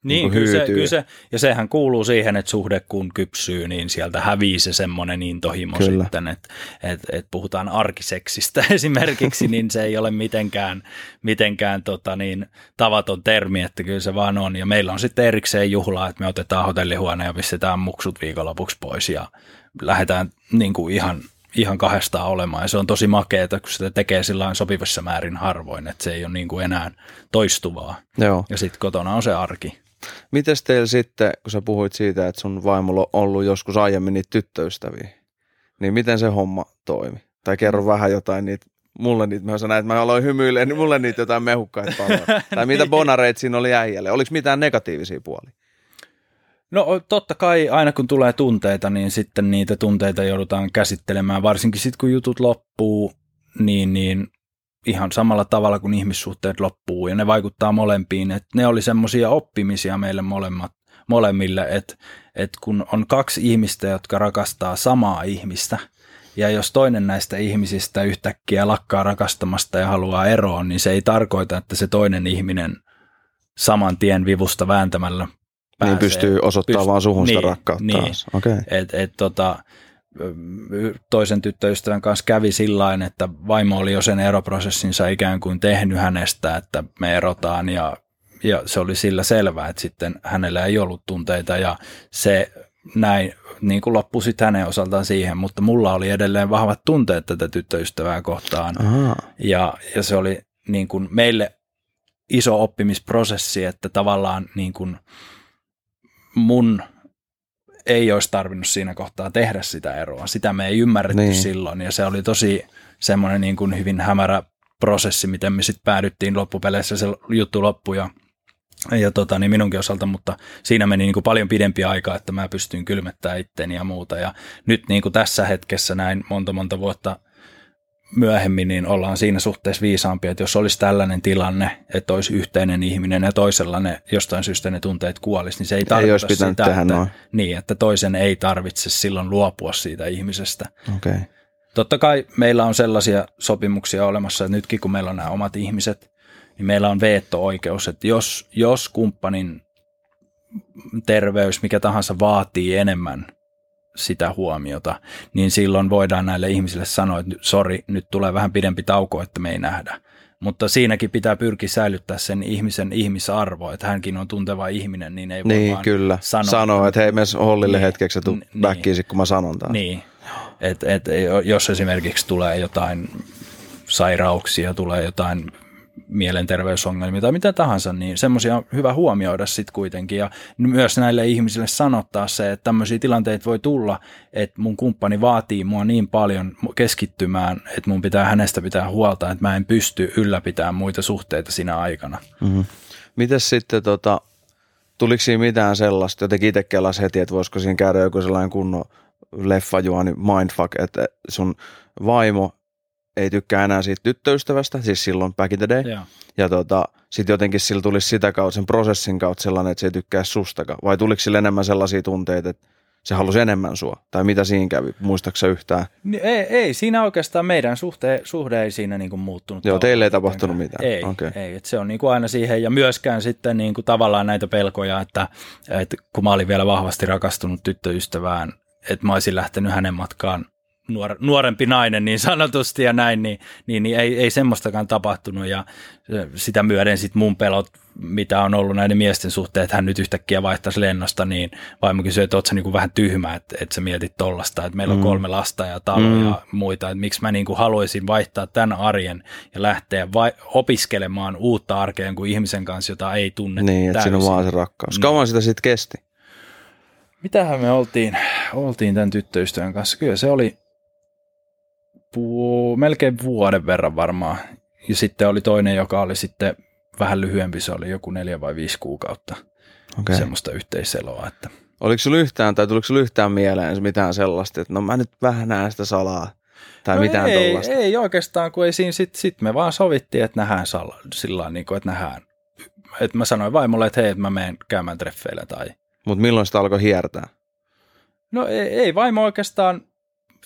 niin, niin kyllä, se, kyllä se, ja sehän kuuluu siihen, että suhde kun kypsyy, niin sieltä hävii se semmoinen intohimo kyllä. sitten, että et, et puhutaan arkiseksistä esimerkiksi, niin se ei ole mitenkään, mitenkään tota niin, tavaton termi, että kyllä se vaan on. Ja meillä on sitten erikseen juhlaa, että me otetaan hotellihuone ja pistetään muksut viikonlopuksi pois ja lähdetään niin kuin ihan ihan kahdestaan olemaan. Ja se on tosi makeeta, kun sitä tekee sillä sopivassa määrin harvoin, että se ei ole niin kuin enää toistuvaa. Joo. Ja sitten kotona on se arki. Mites teillä sitten, kun sä puhuit siitä, että sun vaimolla on ollut joskus aiemmin niitä tyttöystäviä, niin miten se homma toimi? Tai kerro vähän jotain niitä mulle niitä, mä sanoin, että mä aloin hymyillä, niin mulle niitä jotain mehukkaita paljon. tai mitä niin. bonareit siinä oli äijälle? Oliko mitään negatiivisia puolia? No totta kai aina kun tulee tunteita, niin sitten niitä tunteita joudutaan käsittelemään, varsinkin sitten kun jutut loppuu, niin, niin ihan samalla tavalla kuin ihmissuhteet loppuu ja ne vaikuttaa molempiin. Et ne oli semmoisia oppimisia meille molemmat, molemmille, että et kun on kaksi ihmistä, jotka rakastaa samaa ihmistä ja jos toinen näistä ihmisistä yhtäkkiä lakkaa rakastamasta ja haluaa eroon, niin se ei tarkoita, että se toinen ihminen saman tien vivusta vääntämällä pääsee. Niin pystyy osoittamaan pyst- vaan suhun niin, sitä rakkautta niin. Okay. Et, et, tota, toisen tyttöystävän kanssa kävi sillä että vaimo oli jo sen eroprosessinsa ikään kuin tehnyt hänestä, että me erotaan ja, ja se oli sillä selvää, että sitten hänellä ei ollut tunteita ja se näin niin kuin loppui sitten hänen osaltaan siihen, mutta mulla oli edelleen vahvat tunteet tätä tyttöystävää kohtaan ja, ja se oli niin kuin meille iso oppimisprosessi, että tavallaan niin kuin, mun ei olisi tarvinnut siinä kohtaa tehdä sitä eroa. Sitä me ei ymmärretty niin. silloin ja se oli tosi semmoinen niin kuin hyvin hämärä prosessi, miten me sitten päädyttiin loppupeleissä se juttu loppu ja, ja tota, niin minunkin osalta, mutta siinä meni niin kuin paljon pidempi aika, että mä pystyin kylmettämään itteni ja muuta ja nyt niin kuin tässä hetkessä näin monta monta vuotta myöhemmin niin ollaan siinä suhteessa viisaampia, että jos olisi tällainen tilanne, että olisi yhteinen ihminen ja toisella ne jostain syystä ne tunteet kuolisi, niin se ei tarkoita ei sitä, tehdä että, noin. niin, että toisen ei tarvitse silloin luopua siitä ihmisestä. Okay. Totta kai meillä on sellaisia sopimuksia olemassa, että nytkin kun meillä on nämä omat ihmiset, niin meillä on veto-oikeus, että jos, jos kumppanin terveys, mikä tahansa vaatii enemmän sitä huomiota, niin silloin voidaan näille ihmisille sanoa, että sori, nyt tulee vähän pidempi tauko, että me ei nähdä. Mutta siinäkin pitää pyrkiä säilyttää sen ihmisen ihmisarvo, että hänkin on tunteva ihminen, niin ei voi Niin, vaan kyllä. sanoa, Sanoa, että hei, mene hollille Niin. hetkeksi ja tuu N- väkkiisi, kun mä sanon taas. Niin, et, et, jos esimerkiksi tulee jotain sairauksia, tulee jotain mielenterveysongelmia tai mitä tahansa, niin semmoisia on hyvä huomioida sitten kuitenkin ja myös näille ihmisille sanottaa se, että tämmöisiä tilanteita voi tulla, että mun kumppani vaatii mua niin paljon keskittymään, että mun pitää hänestä pitää huolta, että mä en pysty ylläpitämään muita suhteita siinä aikana. Mm-hmm. Mites sitten, tota, tuliko siinä mitään sellaista, jotenkin itse kelas heti, että voisiko siinä käydä joku sellainen kunnon leffajuoni mindfuck, että sun vaimo ei tykkää enää siitä tyttöystävästä, siis silloin back in the day, Joo. ja tota, sitten jotenkin sillä tulisi sitä kautta, sen prosessin kautta sellainen, että se ei tykkää sustakaan, vai tuliko sillä enemmän sellaisia tunteita, että se halusi enemmän sua, tai mitä siinä kävi, muistaaksä yhtään? Niin Ei, ei, siinä oikeastaan meidän suhde, suhde ei siinä niin kuin muuttunut. Joo, teille ei tapahtunut mitään. Ei, Okei. ei että se on niin kuin aina siihen ja myöskään sitten niin kuin tavallaan näitä pelkoja, että, että kun mä olin vielä vahvasti rakastunut tyttöystävään, että mä olisin lähtenyt hänen matkaan nuor, nuorempi nainen niin sanotusti ja näin, niin, niin, niin ei, ei semmoistakaan tapahtunut ja sitä myöden sitten mun pelot, mitä on ollut näiden miesten suhteen, että hän nyt yhtäkkiä vaihtaisi lennosta, niin vaimo kysyi, että oot sä niinku vähän tyhmä, että, että sä mietit tollasta, että meillä on Mm. kolme lasta ja talo Mm. ja muita, että miksi mä niinku haluaisin vaihtaa tämän arjen ja lähteä vai- opiskelemaan uutta arkea kuin ihmisen kanssa, jota ei tunne Niin, että siinä on vaan se rakkaus. Niin. Kauan sitä sitten kesti? Mitähän me oltiin, oltiin tämän tyttöystävän kanssa? Kyllä se oli pu- melkein vuoden verran varmaan. Ja sitten oli toinen, joka oli sitten vähän lyhyempi, se oli joku neljä vai viisi kuukautta Okei. semmoista yhteiseloa. Että. Oliko sulla yhtään, tai tuliko sulla yhtään mieleen mitään sellaista, että no mä nyt vähän näen sitä salaa, tai no mitään ei, tollasta? ei oikeastaan, kun ei siinä sitten sit me vaan sovittiin, että nähdään sal- sillä niin kuin, että nähdään. Että mä sanoin vaimolle, että hei, että mä menen käymään treffeillä tai Mutta milloin sitä alkoi hiertää? No ei, ei vaimo oikeastaan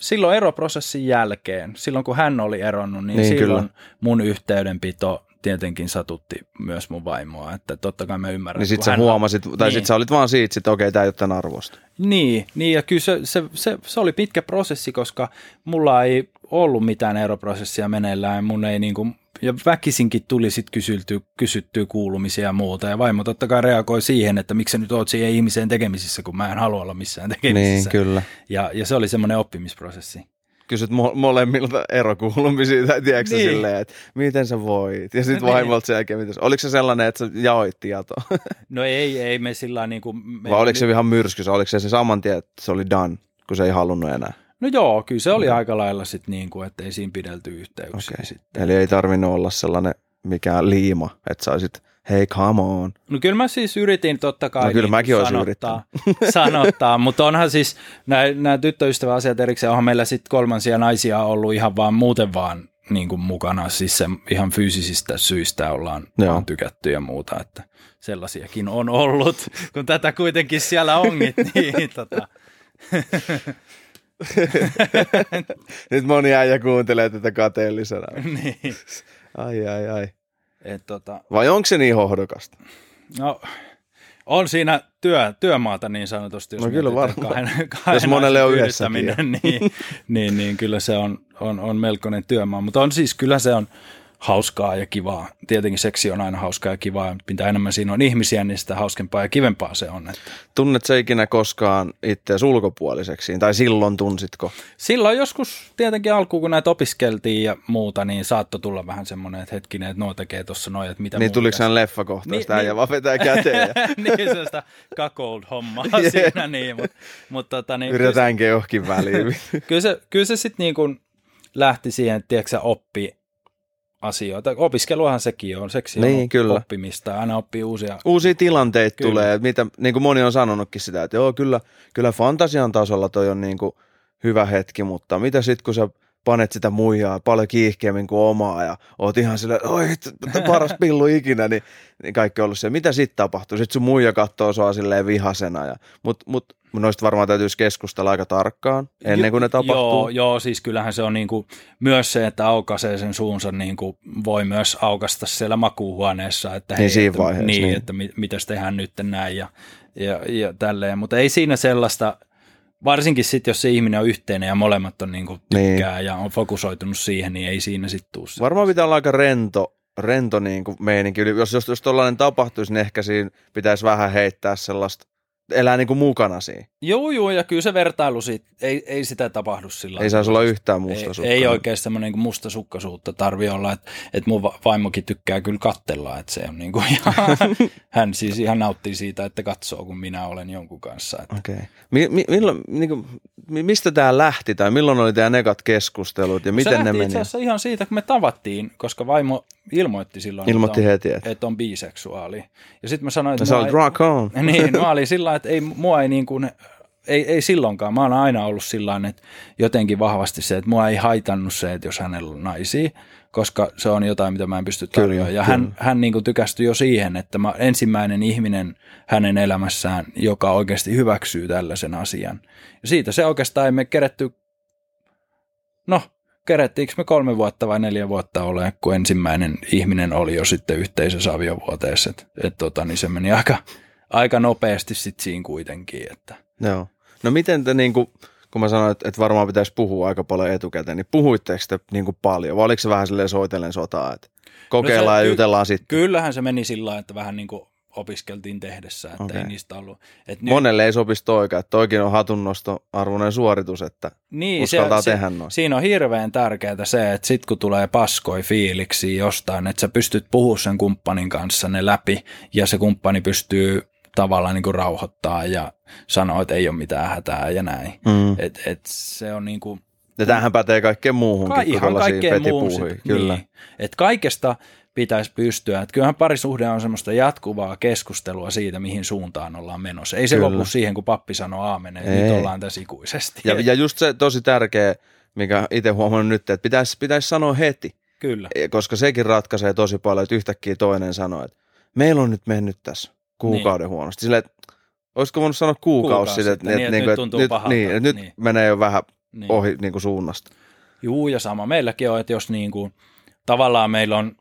silloin eroprosessin jälkeen, silloin kun hän oli eronnut, niin, Niin, silloin kyllä. mun yhteydenpito tietenkin satutti myös mun vaimoa, että totta kai mä ymmärrän. Niin sit sä huomasit, tai Niin. sit sä olit vaan siitä, että okei, tää ei ole tämän arvosta. Niin, niin ja kyllä se, se, se, se, oli pitkä prosessi, koska mulla ei ollut mitään eroprosessia meneillään, mun ei niinku, ja väkisinkin tuli sitten kysyttyä, kysyttyä kuulumisia ja muuta, ja vaimo totta kai reagoi siihen, että miksi sä nyt oot siihen ihmiseen tekemisissä, kun mä en halua olla missään Niin, tekemisissä. kyllä. ja, ja se oli semmoinen oppimisprosessi. Kysyt mo- molemmilta erokuulumisia, tai tiedätkö niin. Silleen, että miten sä voit? Ja sitten Niin. vaimolta sen jälkeen, miten, oliko se sellainen, että sä jaoit tietoa? No ei, ei me sillä niin kuin... Me, Vai oliko se ihan myrsky? Oliko se se saman tien, että se oli done, kun se ei halunnut enää? No joo, kyllä se oli aika lailla sitten niin kuin, että ei siinä pidelty yhteyksiä Okei. sitten. Eli ei tarvinnut olla sellainen mikään liima, että sä olisit, hei come on. No kyllä mä siis yritin totta kai No kyllä niin mäkin olisin sanottaa, sanottaa, mutta onhan siis nämä tyttöystäväasiat erikseen, onhan meillä sitten kolmansia naisia ollut ihan vaan muuten vaan niin kuin mukana, siis se ihan fyysisistä syistä ollaan, Joo. tykätty ja muuta, että sellaisiakin on ollut, kun tätä kuitenkin siellä ongit, niin tota, Nyt moni äijä kuuntelee tätä kateellisena. niin, Ai ai ai. Et tota, Vai onko se niin hohdokasta? No, on siinä työ, työmaata niin sanotusti, jos No kyllä varmaan. Kahden, kahden Jos monelle on yhdessäkin niin, niin, niin kyllä se on, on, on melkoinen työmaa. Mutta on siis, kyllä se on hauskaa ja kivaa. Tietenkin seksi on aina hauskaa ja kivaa, ja mitä enemmän siinä on ihmisiä, niin sitä hauskempaa ja kivempaa se on. Että Tunnet sä ikinä koskaan itseäsi ulkopuoliseksi? Tai silloin tunsitko? silloin joskus tietenkin alkuun, kun näitä opiskeltiin ja muuta, niin saattoi tulla vähän semmoinen, että hetkinen, että nuo tekee tuossa noin, että mitä niin tuliko sen leffakohtaus, Niin, niin, äijä niin. vaan vetää käteen ja niin sellaista cuckold hommaa Jee. siinä, niin, mutta mut, tota, niin, kyllä se- yritetäänkö johonkin väliin. kyllä se, kyllä se sitten niin kuin lähti siihen, että tiedätkö, sä, oppi asioita. Opiskeluhan sekin on, seksi on Niin, kyllä. oppimista, aina oppii uusia. Uusia tilanteita Kyllä. tulee, mitä, niin kuin moni on sanonutkin sitä, että joo, kyllä, kyllä fantasian tasolla toi on niin kuin hyvä hetki, mutta mitä sitten kun sä panet sitä muijaa paljon kiihkeämmin kuin omaa ja oot ihan silleen, oi paras pillu ikinä, niin, niin kaikki on ollut se, mitä sitten tapahtuu? Sitten sun muija katsoo sua silleen vihasena, ja, mutta mut, noista varmaan täytyisi keskustella aika tarkkaan ennen kuin ne tapahtuu. Joo, joo siis kyllähän se on niinku, myös se, että aukaisee sen suunsa, niinku, voi myös aukasta siellä makuuhuoneessa, että, hei, niin siinä että, vaiheessa, niin, niin. että mit, mitäs tehdään nyt näin ja, ja, ja tälleen, mutta ei siinä sellaista, varsinkin sitten, jos se ihminen on yhteinen ja molemmat on niinku tykkää niin. ja on fokusoitunut siihen, niin ei siinä sitten tule Varmaan pitää olla aika rento, rento niin kuin meininki. Jos, jos, jos tollainen tapahtuisi, niin ehkä siinä pitäisi vähän heittää sellaista elää niin kuin mukana siinä. Joo, joo, ja kyllä se vertailu siitä, ei, ei sitä tapahdu sillä Ei saisi olla yhtään Ei, ei oikein semmoinen niin mustasukkaisuutta tarvi olla, että, että mun vaimokin tykkää kyllä kattella, että se on niin kuin ihan, hän siis ihan nauttii siitä, että katsoo, kun minä olen jonkun kanssa. Okei. Okay. Mi, mi, milloin, niin kuin, mistä tämä lähti, tai milloin oli tämä nekat keskustelut, ja miten ne meni? itse asiassa ihan siitä, kun me tavattiin, koska vaimo ilmoitti silloin, ilmoitti että, on, heti, että... että on biseksuaali. Ja sitten mä sanoin, että... Sä olet rock on. Niin, mä olin sillä että ei, mua ei niin kuin, ei, ei silloinkaan. Mä oon aina ollut sillä että jotenkin vahvasti se, että mua ei haitannut se, että jos hänellä on naisia, koska se on jotain, mitä mä en pysty tarjoamaan. Ja kyllä. hän, hän niin kuin tykästyi jo siihen, että mä ensimmäinen ihminen hänen elämässään, joka oikeasti hyväksyy tällaisen asian. Ja siitä se oikeastaan ei me keretty, no kerettiinkö me kolme vuotta vai neljä vuotta ole, kun ensimmäinen ihminen oli jo sitten yhteisessä aviovuoteessa. Että et tota, niin se meni aika, aika nopeasti sitten siinä kuitenkin. Että. Joo. No miten te niin kuin, kun mä sanoin, että, että varmaan pitäisi puhua aika paljon etukäteen, niin puhuitteko te niin kuin paljon vai oliko se vähän silleen soitellen sotaa, että kokeillaan no se, ja jutellaan sitten? Kyllähän se meni sillä että vähän niin kuin opiskeltiin tehdessä, että okay. ei niistä ollut. Et Monelle ei sopisi toika, että toikin on hatunnosto arvoinen suoritus, että niin, uskaltaa se, tehdä noin. Siinä on hirveän tärkeää se, että sit kun tulee paskoi fiiliksi jostain, että sä pystyt puhumaan sen kumppanin kanssa ne läpi ja se kumppani pystyy tavallaan niin kuin rauhoittaa ja sanoa, että ei ole mitään hätää ja näin. Mm. Et, et se on niin kuin, ja tämähän pätee kaikkeen muuhunkin Ka- ihan kaikkeen muuhun. Kyllä. Niin. Et kaikesta pitäisi pystyä. Että kyllähän parisuhde on semmoista jatkuvaa keskustelua siitä, mihin suuntaan ollaan menossa. Ei se Kyllä. lopu siihen, kun pappi sanoo aamen, että nyt ollaan tässä ikuisesti. Ja, ja just se tosi tärkeä, mikä itse huomannut nyt, että pitäisi, pitäisi sanoa heti. Kyllä. Koska sekin ratkaisee tosi paljon, että yhtäkkiä toinen sanoo, että meillä on nyt mennyt tässä kuukauden niin. huonosti. Sille, että olisiko voinut sanoa kuukausi, kuukausi sitten, että, niin, että, niin, nyt, tuntuu nyt, pahalta, niin, että niin. nyt menee jo vähän niin. ohi niin kuin suunnasta. Juu, ja sama meilläkin on, että jos niin kuin, tavallaan meillä on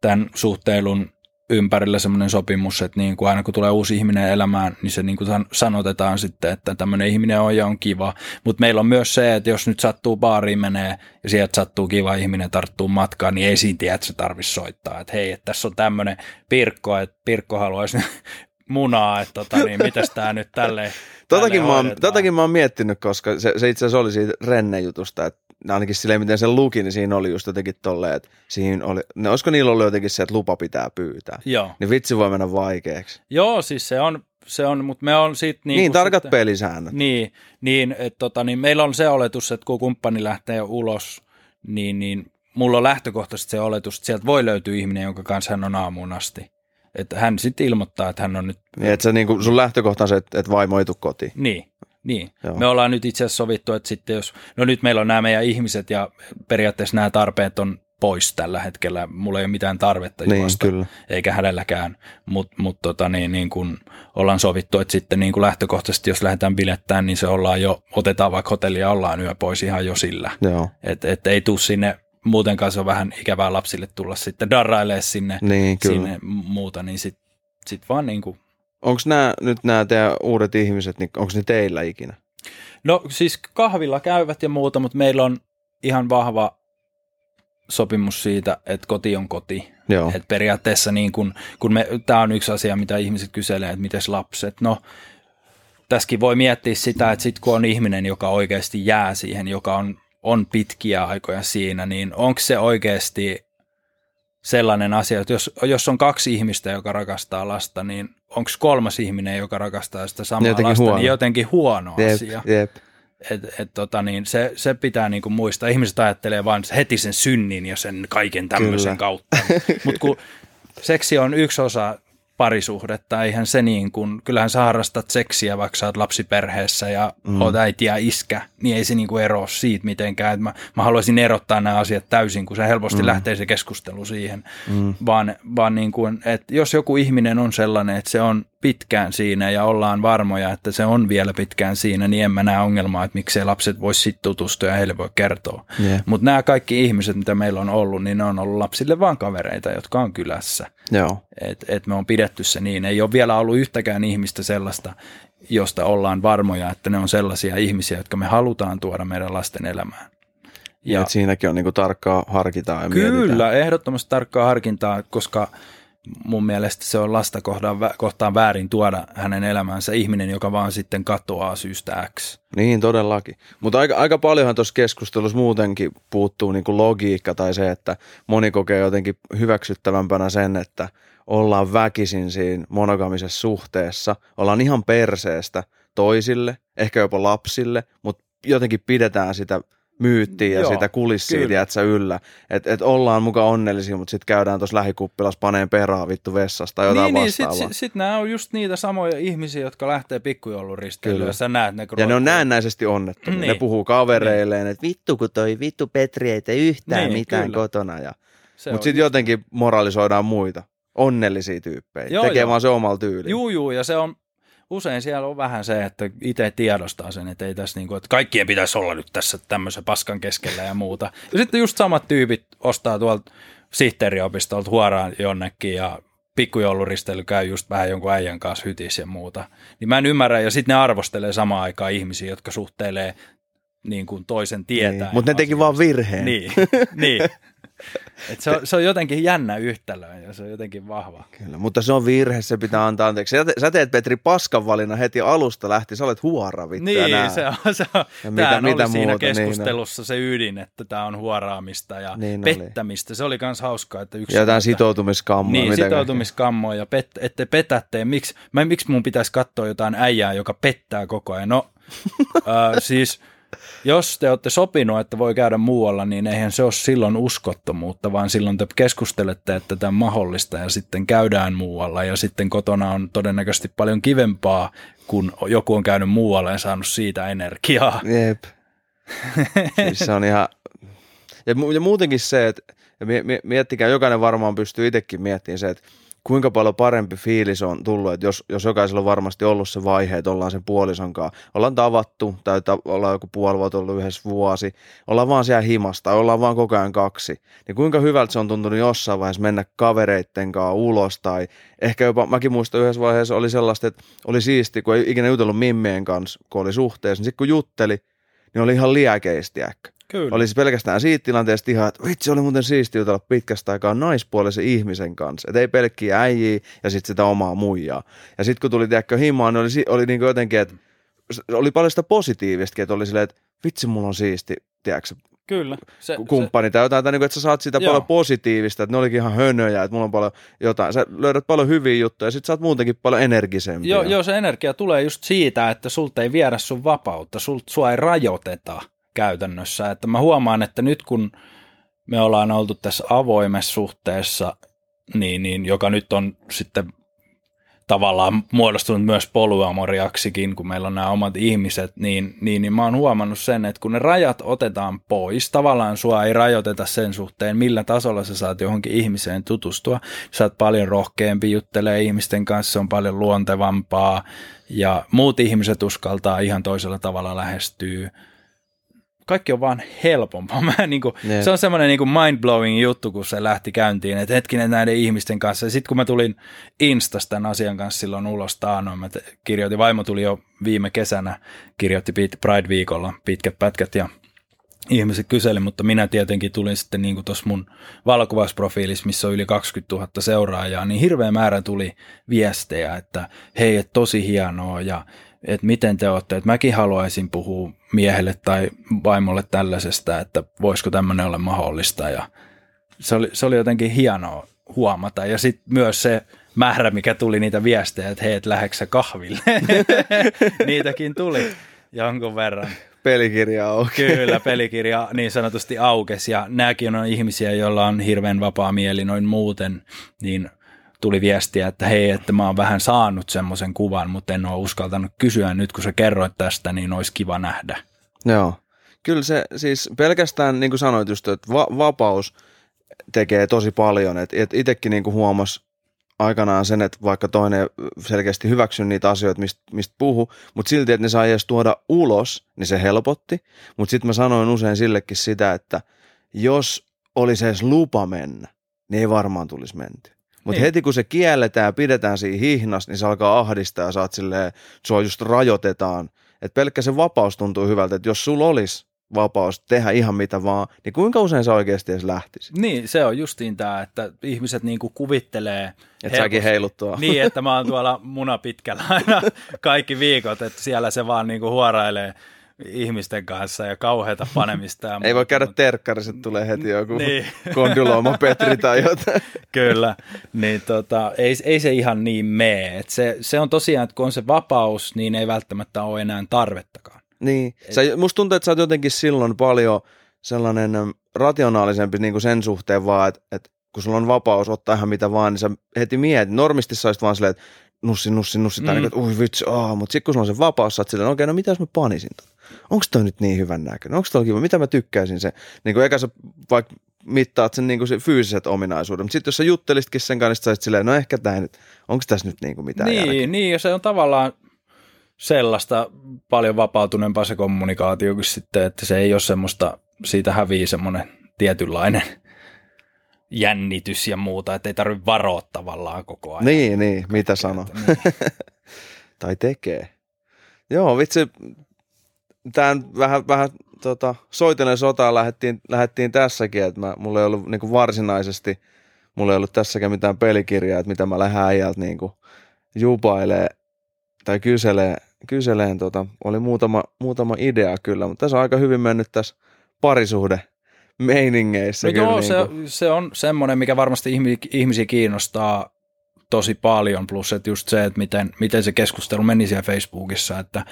tämän suhteilun ympärillä semmoinen sopimus, että niin kuin aina kun tulee uusi ihminen elämään, niin se niin kuin sanotetaan sitten, että tämmöinen ihminen on ja on kiva. Mutta meillä on myös se, että jos nyt sattuu baariin menee ja sieltä sattuu kiva ihminen tarttuu matkaan, niin ei siinä tiedä, että se tarvitsisi soittaa. Että hei, että tässä on tämmöinen Pirkko, että Pirkko haluaisi munaa, että tota, niin, mitäs tämä nyt tälleen Totakin mä, oon, totakin mä oon miettinyt, koska se, se itse asiassa oli siitä Renne-jutusta, että ainakin silleen, miten se luki, niin siinä oli just jotenkin tolleen, että siinä oli, ne, olisiko niillä ollut jotenkin se, että lupa pitää pyytää. Joo. Niin vitsi voi mennä vaikeaksi. Joo, siis se on, se on mutta me on sit niin... Niin, tarkat sitten, pelisäännöt. Niin, niin että tota, niin meillä on se oletus, että kun kumppani lähtee ulos, niin, niin mulla on lähtökohtaisesti se oletus, että sieltä voi löytyä ihminen, jonka kanssa hän on aamuun asti. Että hän sitten ilmoittaa, että hän on nyt... Niin, että se, niin kuin, sun lähtökohta on se, että, että vaimo ei tule kotiin. Niin, niin. Joo. Me ollaan nyt itse asiassa sovittu, että sitten jos, no nyt meillä on nämä meidän ihmiset ja periaatteessa nämä tarpeet on pois tällä hetkellä. Mulla ei ole mitään tarvetta niin, juosta, kyllä. eikä hänelläkään, mutta mut tota, niin, niin kun ollaan sovittu, että sitten niin kun lähtökohtaisesti, jos lähdetään bilettämään, niin se ollaan jo, otetaan vaikka hotellia, ollaan yö pois ihan jo sillä. Että et ei tule sinne, muutenkaan se on vähän ikävää lapsille tulla sitten darrailemaan sinne, niin, sinne muuta, niin sitten sit vaan niin kuin Onko nämä nyt nämä teidän uudet ihmiset, niin onko ne teillä ikinä? No siis kahvilla käyvät ja muuta, mutta meillä on ihan vahva sopimus siitä, että koti on koti. Joo. Et periaatteessa niin kun, kun me, tämä on yksi asia, mitä ihmiset kyselee, että miten lapset. No tässäkin voi miettiä sitä, että sitten kun on ihminen, joka oikeasti jää siihen, joka on, on pitkiä aikoja siinä, niin onko se oikeasti sellainen asia, että jos, jos on kaksi ihmistä, joka rakastaa lasta, niin onko kolmas ihminen, joka rakastaa sitä samaa jotenkin lasta, niin huono. niin jotenkin huono jep, asia. Jep. Et, et, tota niin, se, se pitää niinku muistaa. Ihmiset ajattelee vain heti sen synnin ja sen kaiken tämmöisen Kyllä. kautta. Mutta kun seksi on yksi osa parisuhdetta. Eihän se niin kuin, kyllähän sä harrastat seksiä, vaikka sä oot lapsiperheessä ja mm. oot äiti ja iskä, niin ei se niin kuin eroa siitä mitenkään. mä, mä haluaisin erottaa nämä asiat täysin, kun se helposti mm. lähtee se keskustelu siihen. Mm. Vaan, vaan niin kuin, että jos joku ihminen on sellainen, että se on pitkään siinä ja ollaan varmoja, että se on vielä pitkään siinä, niin en mä näe ongelmaa, että miksei lapset voisi sitten tutustua ja heille voi kertoa. Yeah. Mutta nämä kaikki ihmiset, mitä meillä on ollut, niin ne on ollut lapsille vaan kavereita, jotka on kylässä. Joo. Et, et me on pidetty se niin. Ei ole vielä ollut yhtäkään ihmistä sellaista, josta ollaan varmoja, että ne on sellaisia ihmisiä, jotka me halutaan tuoda meidän lasten elämään. Ja, ja siinäkin on niinku tarkkaa harkintaa ja Kyllä, mietitään. ehdottomasti tarkkaa harkintaa, koska mun mielestä se on lasta kohtaan väärin tuoda hänen elämänsä ihminen, joka vaan sitten katoaa syystä X. Niin, todellakin. Mutta aika, aika paljonhan tuossa keskustelussa muutenkin puuttuu niinku logiikka tai se, että moni kokee jotenkin hyväksyttävämpänä sen, että ollaan väkisin siinä monogamisessa suhteessa, ollaan ihan perseestä toisille, ehkä jopa lapsille, mutta jotenkin pidetään sitä – myyttiin ja Joo, sitä kulissia, sä yllä. Että et ollaan mukaan onnellisia, mutta sitten käydään tuossa lähikuppilas paneen perää vittu vessasta tai jotain niin, vastaavaa. Niin, sitten sit, sit nämä on just niitä samoja ihmisiä, jotka lähtee pikkujouluristeilyyn ja sä näet ne Ja ne on näennäisesti onnettomia. Niin. Ne puhuu kavereilleen, niin. että vittu kun toi vittu Petri ei tee yhtään niin, mitään kyllä. kotona. Ja... Mutta sitten jotenkin moralisoidaan muita onnellisia tyyppejä. Joo, Tekee joo. vaan se omalla tyylillä. Juu, juu, ja se on, usein siellä on vähän se, että itse tiedostaa sen, että ei tässä niin kuin, että kaikkien pitäisi olla nyt tässä tämmöisen paskan keskellä ja muuta. Ja sitten just samat tyypit ostaa tuolta sihteeriopistolta huoraan jonnekin ja pikkujouluristely käy just vähän jonkun äijän kanssa hytis ja muuta. Niin mä en ymmärrä, ja sitten ne arvostelee samaan aikaan ihmisiä, jotka suhtelee niin kuin toisen tietää. Niin, mutta ne teki vaan virheen. Niin, niin. Et se, on, se on jotenkin jännä yhtälö ja se on jotenkin vahva. Kyllä, mutta se on virhe, se pitää antaa anteeksi. Sä, sä teet Petri paskan valinnan heti alusta lähti, sä olet huora vittu Niin, ja se on, se on. Ja mitä, mitä oli siinä muuta, niin keskustelussa niin se ydin, että tämä on huoraamista ja niin pettämistä. Oli. Se oli myös hauskaa. Että yksi ja jotain sitoutumiskammoja. Niin, sitoutumiskammoja ja pet, ette petätte. Miksi, mä, miksi mun pitäisi katsoa jotain äijää, joka pettää koko ajan? No, äh, siis jos te olette sopinut, että voi käydä muualla, niin eihän se ole silloin uskottomuutta, vaan silloin te keskustelette, että tämä on mahdollista ja sitten käydään muualla ja sitten kotona on todennäköisesti paljon kivempaa, kun joku on käynyt muualla ja saanut siitä energiaa. Jep. siis se on ihan... Ja, ja muutenkin se, että miettikää, jokainen varmaan pystyy itsekin miettimään se, että kuinka paljon parempi fiilis on tullut, että jos, jos jokaisella on varmasti ollut se vaihe, että ollaan sen puolison kanssa, ollaan tavattu tai ta, ollaan joku puoli vuotta ollut yhdessä vuosi, ollaan vaan siellä himasta, ollaan vaan koko ajan kaksi, niin kuinka hyvältä se on tuntunut jossain vaiheessa mennä kavereitten kanssa ulos tai ehkä jopa, mäkin muistan yhdessä vaiheessa oli sellaista, että oli siisti, kun ei ikinä jutellut mimmien kanssa, kun oli suhteessa, niin sitten kun jutteli, niin oli ihan liäkeisti äkkä. Kyllä. Olisi pelkästään siitä tilanteesta ihan, että vitsi, oli muuten siisti jutella pitkästä aikaa naispuolisen ihmisen kanssa. Että ei pelkkiä äijiä ja sitten sitä omaa muijaa. Ja sitten kun tuli tiedäkö himaan, niin oli, oli niin jotenkin, että oli paljon sitä positiivistakin, että oli silleen, että vitsi, mulla on siisti, tiedätkö, Kyllä. Se, kumppani se... tai jotain, tai niin kuin, että sä saat sitä Joo. paljon positiivista, että ne olikin ihan hönöjä, että mulla on paljon jotain, sä löydät paljon hyviä juttuja ja sit sä oot muutenkin paljon energisempi. Joo, joo, se energia tulee just siitä, että sulta ei viedä sun vapautta, sult, sua ei rajoiteta käytännössä. Että mä huomaan, että nyt kun me ollaan oltu tässä avoimessa suhteessa, niin, niin, joka nyt on sitten tavallaan muodostunut myös polyamoriaksikin, kun meillä on nämä omat ihmiset, niin, niin, niin mä oon huomannut sen, että kun ne rajat otetaan pois, tavallaan sua ei rajoiteta sen suhteen, millä tasolla sä saat johonkin ihmiseen tutustua. Sä oot paljon rohkeampi, juttelee ihmisten kanssa, se on paljon luontevampaa ja muut ihmiset uskaltaa ihan toisella tavalla lähestyä kaikki on vaan helpompaa. Mä, niin kuin, yeah. Se on semmoinen niin mind-blowing juttu, kun se lähti käyntiin, että hetkinen näiden ihmisten kanssa. Ja sitten kun mä tulin Instasta tämän asian kanssa silloin ulos taanoin, mä kirjoitin, vaimo tuli jo viime kesänä, kirjoitti Pride-viikolla pitkät pätkät ja ihmiset kyseli, mutta minä tietenkin tulin sitten niin tuossa mun valokuvausprofiilissa, missä on yli 20 000 seuraajaa, niin hirveä määrä tuli viestejä, että hei, et tosi hienoa ja että miten te olette, että mäkin haluaisin puhua miehelle tai vaimolle tällaisesta, että voisiko tämmöinen olla mahdollista ja se oli, se oli jotenkin hienoa huomata ja sitten myös se määrä, mikä tuli niitä viestejä, että hei, et läheksä kahville, niitäkin tuli jonkun verran. Pelikirja auki. Kyllä, pelikirja niin sanotusti aukesi ja nämäkin on ihmisiä, joilla on hirveän vapaa mieli noin muuten, niin tuli viestiä, että hei, että mä oon vähän saanut semmoisen kuvan, mutta en ole uskaltanut kysyä. Nyt kun sä kerroit tästä, niin olisi kiva nähdä. Joo. Kyllä se siis pelkästään, niin kuin sanoit just, että va- vapaus tekee tosi paljon. Et, et itsekin niin huomasi aikanaan sen, että vaikka toinen selkeästi hyväksy niitä asioita, mistä mist puhu, mutta silti, että ne saa edes tuoda ulos, niin se helpotti. Mutta sitten mä sanoin usein sillekin sitä, että jos olisi edes lupa mennä, niin ei varmaan tulisi menty. Mutta heti kun se kielletään ja pidetään siinä hihnas, niin se alkaa ahdistaa ja saat silleen, sua just rajoitetaan. Että pelkkä se vapaus tuntuu hyvältä, että jos sulla olisi vapaus tehdä ihan mitä vaan, niin kuinka usein sä oikeasti edes lähtisi? Niin, se on justiin tämä, että ihmiset niinku kuvittelee. Että säkin heiluttua. Niin, että mä oon tuolla munapitkällä aina kaikki viikot, että siellä se vaan niinku huorailee ihmisten kanssa ja kauheita panemista. Ja Ei voi käydä terkkarissa, tulee heti joku niin. kondylooma Petri tai jotain. Kyllä, niin tota, ei, ei se ihan niin mene. Et se, se on tosiaan, että kun on se vapaus, niin ei välttämättä ole enää tarvettakaan. Niin, sä, musta tuntuu, että sä oot jotenkin silloin paljon sellainen rationaalisempi niin kuin sen suhteen vaan, että, että kun sulla on vapaus ottaa ihan mitä vaan, niin sä heti mietit. Normisti sä vaan silleen, että nussi, nussi, nussi, mm. tai niin, että ui vitsi, oh. mutta sitten kun sulla on se vapaus, sä oot silleen, okei, okay, no mitä jos mä panisin tota? Onko toi nyt niin hyvän näköinen? Onko toi kiva? Mitä mä tykkäisin se? Niin kuin eka sä vaikka mittaat sen, niin kuin se fyysiset ominaisuudet, mutta sitten jos sä juttelisitkin sen kanssa, niin sä silleen, no ehkä tämä nyt, onko tässä nyt niin kuin mitään Niin, järkeä? niin, ja se on tavallaan sellaista paljon vapautuneempaa se kommunikaatio kuin sitten, että se ei ole semmoista, siitä hävii semmoinen tietynlainen jännitys ja muuta, että ei tarvitse varoa tavallaan koko ajan. Niin, niin, mitä sano. Niin. tai tekee. Joo, vitsi, tämän vähän, vähän tota, soitellen sotaan lähdettiin, lähdettiin tässäkin, että mä, mulla ei ollut niin kuin varsinaisesti, mulla ei ollut tässäkään mitään pelikirjaa, että mitä mä lähden äijältä niin kuin jupailee tai kyselee, kyseleen, tota, oli muutama, muutama idea kyllä, mutta tässä on aika hyvin mennyt tässä parisuhde meiningeissä. No joo, niin se, kuin. se on semmoinen, mikä varmasti ihmisiä kiinnostaa tosi paljon, plus että just se, että miten, miten se keskustelu meni siellä Facebookissa, että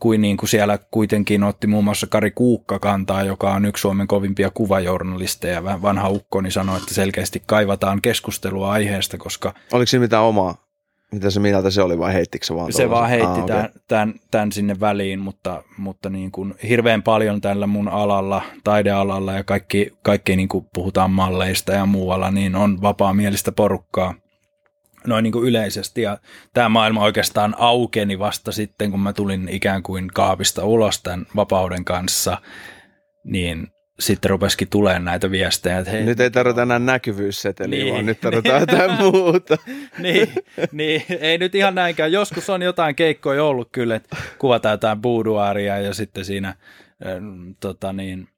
kuin, niin kuin siellä kuitenkin otti muun muassa Kari Kuukka kantaa, joka on yksi Suomen kovimpia kuvajournalisteja, vanha ukko, niin sanoi, että selkeästi kaivataan keskustelua aiheesta, koska... Oliko siinä mitään omaa mitä se mieltä se oli vai heittikö se vaan? Se vaan heitti ah, tämän, okay. tämän, tämän, sinne väliin, mutta, mutta niin kuin hirveän paljon tällä mun alalla, taidealalla ja kaikki, kaikki niin kuin puhutaan malleista ja muualla, niin on vapaamielistä porukkaa noin niin kuin yleisesti. Ja tämä maailma oikeastaan aukeni vasta sitten, kun mä tulin ikään kuin kaapista ulos tämän vapauden kanssa, niin sitten rupesikin tulemaan näitä viestejä. Että hei, nyt ei tarvita enää näkyvyysseteliä, niin, vaan nyt tarvitaan niin, jotain muuta. niin, niin, ei nyt ihan näinkään. Joskus on jotain keikkoja ollut kyllä, että kuvataan jotain boudoiria ja sitten siinä äh, tota niin,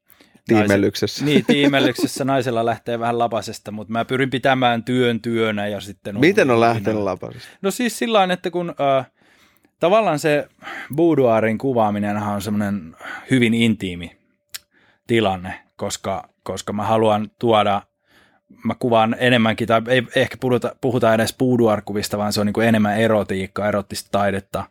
Tiimellyksessä. Niin, tiimellyksessä naisella lähtee vähän lapasesta, mutta mä pyrin pitämään työn työnä ja sitten... Miten on lähtenyt lapasesta? No siis sillä että kun äh, tavallaan se boudoirin kuvaaminen on semmoinen hyvin intiimi tilanne, koska, koska mä haluan tuoda, mä kuvaan enemmänkin, tai ei ehkä puhuta, puhuta edes puuduarkuvista, vaan se on niin enemmän erotiikkaa, erottista taidetta,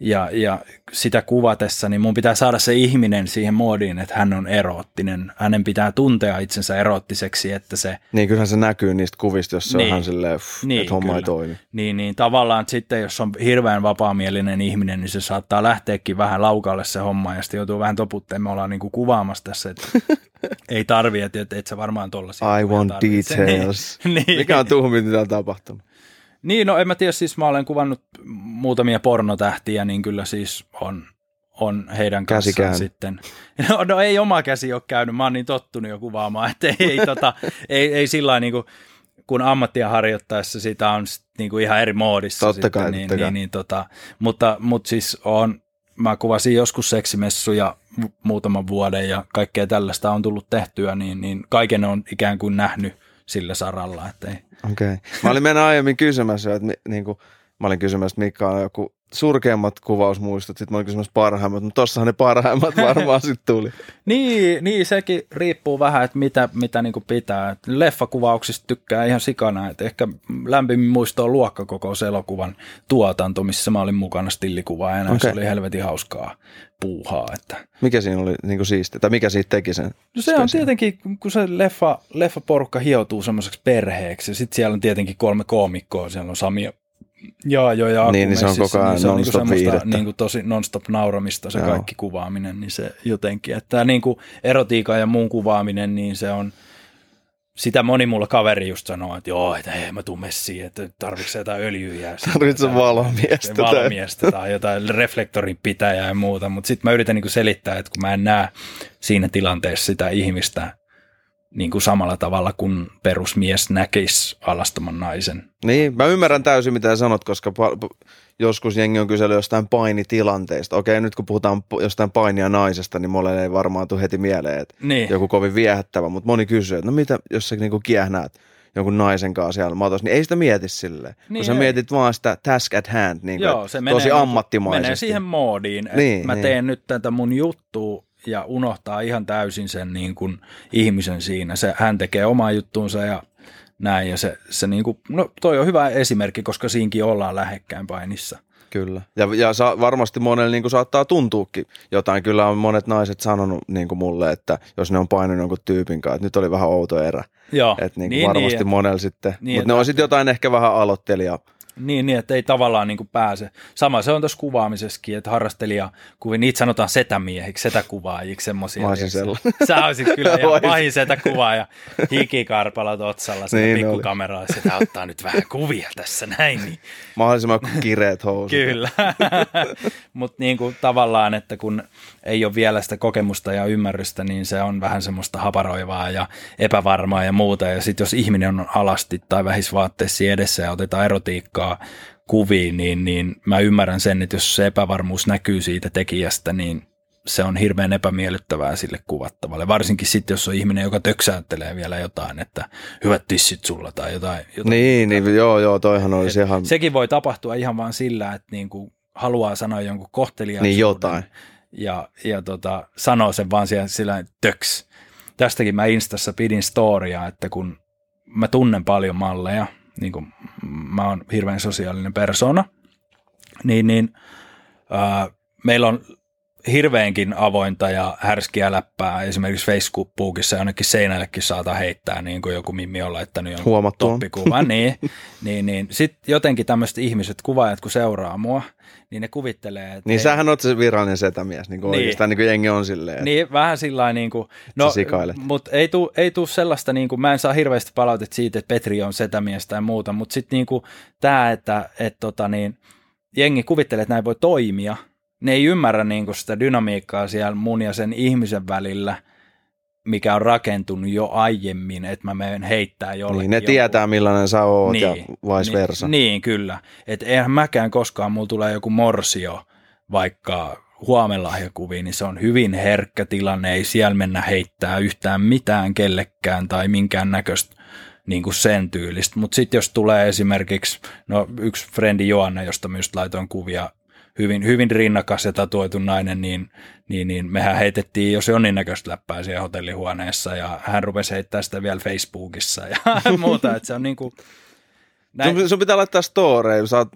ja, ja sitä kuvatessa, niin mun pitää saada se ihminen siihen moodiin, että hän on erottinen. Hänen pitää tuntea itsensä erottiseksi, että se... Niin, kyllähän se näkyy niistä kuvista, jos se niin, on ihan silleen, pff, niin, että homma kyllä. ei toimi. Niin, niin, tavallaan että sitten, jos on hirveän vapaamielinen ihminen, niin se saattaa lähteäkin vähän laukalle se homma, ja sitten joutuu vähän toputteen. Me ollaan niin kuin kuvaamassa tässä, että ei tarvi, että et, et sä varmaan tollaisia. I want details. niin. Mikä on tuhmi, mitä on tapahtunut? Niin, no en mä tiedä, siis mä olen kuvannut muutamia pornotähtiä, niin kyllä siis on, on heidän kanssaan sitten. No, no, ei oma käsi ole käynyt, mä oon niin tottunut jo kuvaamaan, että ei, tota, ei, ei sillä niin kuin, kun ammattia harjoittaessa sitä on niin kuin ihan eri moodissa. Totta sitten, kai, niin, totta niin, niin, tota, mutta, mutta siis on, mä kuvasin joskus seksimessuja muutaman vuoden ja kaikkea tällaista on tullut tehtyä, niin, niin kaiken on ikään kuin nähnyt sillä saralla. Että ei. Okei. Okay. Mä olin mennä aiemmin kysymässä, että niin kuin, mä olin kysymässä, että mikä on joku surkeimmat kuvausmuistot, sitten mä olin semmoiset parhaimmat, mutta tossahan ne parhaimmat varmaan sitten tuli. niin, niin, sekin riippuu vähän, että mitä, mitä niin pitää. Et leffakuvauksista tykkää ihan sikana, että ehkä lämpimin muisto on luokkakokous elokuvan tuotanto, missä mä olin mukana stillikuvaajana, okay. se oli helvetin hauskaa puuhaa. Että. Mikä siinä oli niin siisti, tai mikä siitä teki sen? No se on tietenkin, kun se leffa, leffaporukka hioutuu semmoiseksi perheeksi, ja sitten siellä on tietenkin kolme koomikkoa, siellä on Sami Joo, joo, ja niin, niin se on koko ajan niin se on non-stop niin viihdettä. niin kuin tosi non-stop nauramista se Joo. kaikki kuvaaminen, niin se jotenkin, että niin kuin erotiikan ja muun kuvaaminen, niin se on, sitä moni mulla kaveri just sanoo, että joo, että ei mä tuu messiin, että tarvitsetko jotain öljyjä. Tarvitsetko valomiestä tai- Valomiestä tai jotain reflektorin pitäjää ja muuta, mutta sitten mä yritän niin kuin selittää, että kun mä en näe siinä tilanteessa sitä ihmistä niin kuin samalla tavalla kuin perusmies näkisi alastoman naisen. Niin, mä ymmärrän täysin mitä sanot, koska pa- pa- joskus jengi on kysellyt jostain painitilanteesta. Okei, nyt kun puhutaan jostain painia naisesta, niin mulle ei varmaan tule heti mieleen, että Niin. joku kovin viehättävä, mutta moni kysyy, että no mitä, jos sä niinku kiehnäät jonkun naisen kanssa siellä matossa, niin ei sitä mieti silleen. Niin kun sä ei. mietit vaan sitä task at hand, niin Joo, se menee, tosi niinku- ammattimaisesti. Menee siihen moodiin, että Niin, mä niin. teen nyt tätä mun juttua ja unohtaa ihan täysin sen niin kuin ihmisen siinä. Se, hän tekee omaa juttuunsa ja näin. Ja se, se niin kuin, no toi on hyvä esimerkki, koska siinkin ollaan lähekkäin painissa. Kyllä. Ja, ja sa, varmasti monelle niin saattaa tuntuukin jotain. Kyllä on monet naiset sanonut niin kuin mulle, että jos ne on painanut jonkun tyypin kanssa, että nyt oli vähän outo erä. Joo, Että niin, niin varmasti niin, monella sitten. niin, Mutta ne on sitten jotain ehkä vähän aloittelija. Niin, niin, että ei tavallaan niin kuin pääse. Sama se on tuossa kuvaamisessakin, että harrastelija, kun niitä sanotaan setämiehiksi, setäkuvaajiksi, semmoisia. Mä olisin tiedätkö? Sä olisit kyllä ihan pahin setäkuvaaja, hikikarpalat otsalla, siinä Niin pikkukameralla, sitä ottaa nyt vähän kuvia tässä näin, niin Mahdollisimman kireet housut. Kyllä, mutta niin kuin tavallaan, että kun ei ole vielä sitä kokemusta ja ymmärrystä, niin se on vähän semmoista haparoivaa ja epävarmaa ja muuta. Ja sitten jos ihminen on alasti tai vähisvaatteessa edessä ja otetaan erotiikkaa kuviin, niin, niin mä ymmärrän sen, että jos se epävarmuus näkyy siitä tekijästä, niin se on hirveän epämiellyttävää sille kuvattavalle. Varsinkin sitten, jos on ihminen, joka töksäyttelee vielä jotain, että hyvät tissit sulla tai jotain. jotain Niin, niin, joo, joo, toihan olisi ihan, Sekin voi tapahtua ihan vaan sillä, että niinku haluaa sanoa jonkun kohteliaisuuden. niin jotain. Ja, ja tota, sanoo sen vaan siellä sillä töks. Tästäkin mä Instassa pidin storia, että kun mä tunnen paljon malleja, niin kuin mä oon hirveän sosiaalinen persona, niin, niin ää, meillä on hirveänkin avointa ja härskiä läppää. Esimerkiksi Facebookissa jonnekin seinällekin saata heittää, niin kuin joku Mimmi on laittanut jonkun Huomattu on. toppikuvan. niin, niin, niin. Sitten jotenkin tämmöiset ihmiset, kuvaajat, kun seuraa mua, niin ne kuvittelee, että... Niin hei, sähän oot se virallinen setämies, niin kuin Niin. oikeastaan niin kuin jengi on silleen. Niin, vähän sillä lailla niin kuin, no, mutta ei tuu, ei tuu sellaista, niin kuin, mä en saa hirveästi palautetta siitä, että Petri on setämies tai muuta, mutta sitten niin kuin tämä, että et, tota, niin, jengi kuvittelee, että näin voi toimia, ne ei ymmärrä niin kuin sitä dynamiikkaa siellä mun ja sen ihmisen välillä, mikä on rakentunut jo aiemmin, että mä menen heittää jollekin. Niin, ne jonkun- tietää millainen sä oot ja vice versa. niin, niin, kyllä. Että eihän mäkään koskaan, mulla tulee joku morsio vaikka huomenlahjakuviin, niin se on hyvin herkkä tilanne, ei siellä mennä heittää yhtään mitään kellekään tai minkään näköistä niin kuin sen tyylistä. Mutta sitten jos tulee esimerkiksi, no yksi frendi Joanna, josta myös laitoin kuvia, hyvin, hyvin rinnakas ja tatuoitu nainen, niin, niin, niin mehän heitettiin jo jonninnäköistä läppää siellä hotellihuoneessa ja hän rupesi heittää sitä vielä Facebookissa ja muuta, että se on niin kuin, näin, Sun, sun pitää laittaa storeja, sä oot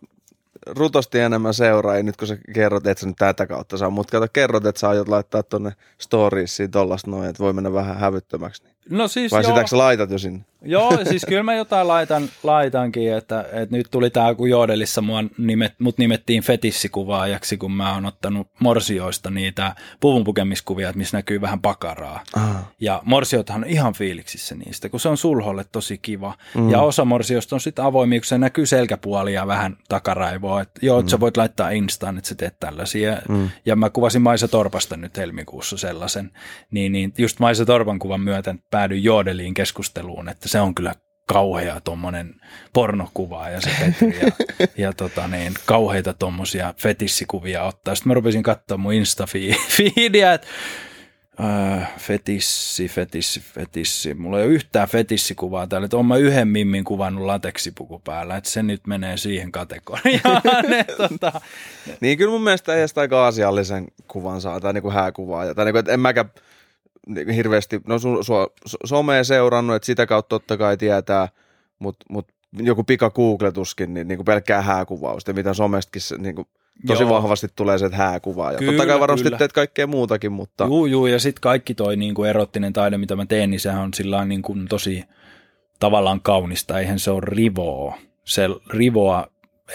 rutosti enemmän seuraajia nyt kun sä kerrot, että sä nyt tätä kautta saa, mutta kato kerrot, että sä aiot laittaa tonne storiesiin tollasta noin, että voi mennä vähän hävyttömäksi. Niin. No siis Vai joo, sitäkö laitat jo sinne? Joo, siis kyllä mä jotain laitan, laitankin, että, että nyt tuli tämä, kun Joodelissa mua nimet, mut nimettiin fetissikuvaajaksi, kun mä oon ottanut morsioista niitä puvunpukemiskuvia, että missä näkyy vähän pakaraa. Ah. Ja morsiothan on ihan fiiliksissä niistä, kun se on sulholle tosi kiva. Mm. Ja osa morsioista on sitten avoimia, kun se näkyy selkäpuoli ja vähän takaraivoa. Että joo, että sä voit laittaa Instaan, että sä teet tällaisia. Mm. Ja mä kuvasin Maisa Torpasta nyt helmikuussa sellaisen. Niin, niin just Maisa Torpan kuvan myötä päädyin Joodeliin keskusteluun, että se on kyllä kauhea tuommoinen pornokuva ja se Petri ja, ja tota niin, kauheita tuommoisia fetissikuvia ottaa. Sitten mä rupesin katsoa mun Insta-fiidiä, että Öö, fetissi, fetissi, fetissi. Mulla ei ole yhtään fetissikuvaa täällä, että mä yhden mimmin kuvannut lateksipuku päällä, että se nyt menee siihen kategoriaan. ne, tota... Niin kyllä mun mielestä ei aika asiallisen kuvan saa, tai niinku hääkuvaa. Tai niinku, että en mäkään hirveästi, no su, su, somea seurannut, että sitä kautta totta kai tietää, mutta mut joku pika googletuskin, niin, niin kuin pelkkää hääkuvausta, mitä somestakin niin kuin tosi Joo. vahvasti tulee se hääkuva. Ja kyllä, totta kai varmasti kyllä. teet kaikkea muutakin, mutta... Juu, juu, ja sitten kaikki toi niin kuin erottinen taide, mitä mä teen, niin sehän on sillä niin kuin tosi tavallaan kaunista. Eihän se ole rivoa. Se rivoa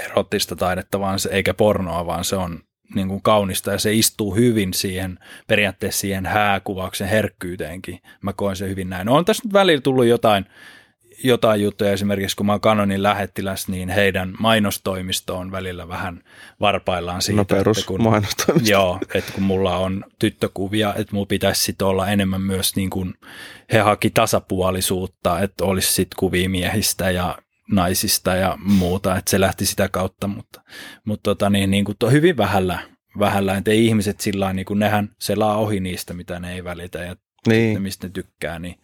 erottista taidetta, vaan se, eikä pornoa, vaan se on niin kuin kaunista ja se istuu hyvin siihen, periaatteessa siihen hääkuvauksen herkkyyteenkin. Mä koen se hyvin näin. No on tässä nyt välillä tullut jotain jotain juttuja, esimerkiksi kun mä oon Canonin lähettiläs, niin heidän mainostoimisto on välillä vähän varpaillaan siitä. No perus että kun, mainostoimisto. Joo, että kun mulla on tyttökuvia, että mulla pitäisi sit olla enemmän myös niin kuin, he haki tasapuolisuutta, että olisi sit kuvia miehistä ja naisista ja muuta, että se lähti sitä kautta, mutta, mutta tota, niin, niin kuin hyvin vähällä, vähällä, että ei ihmiset sillä niin kuin nehän selaa ohi niistä, mitä ne ei välitä ja niin. mistä ne tykkää, niin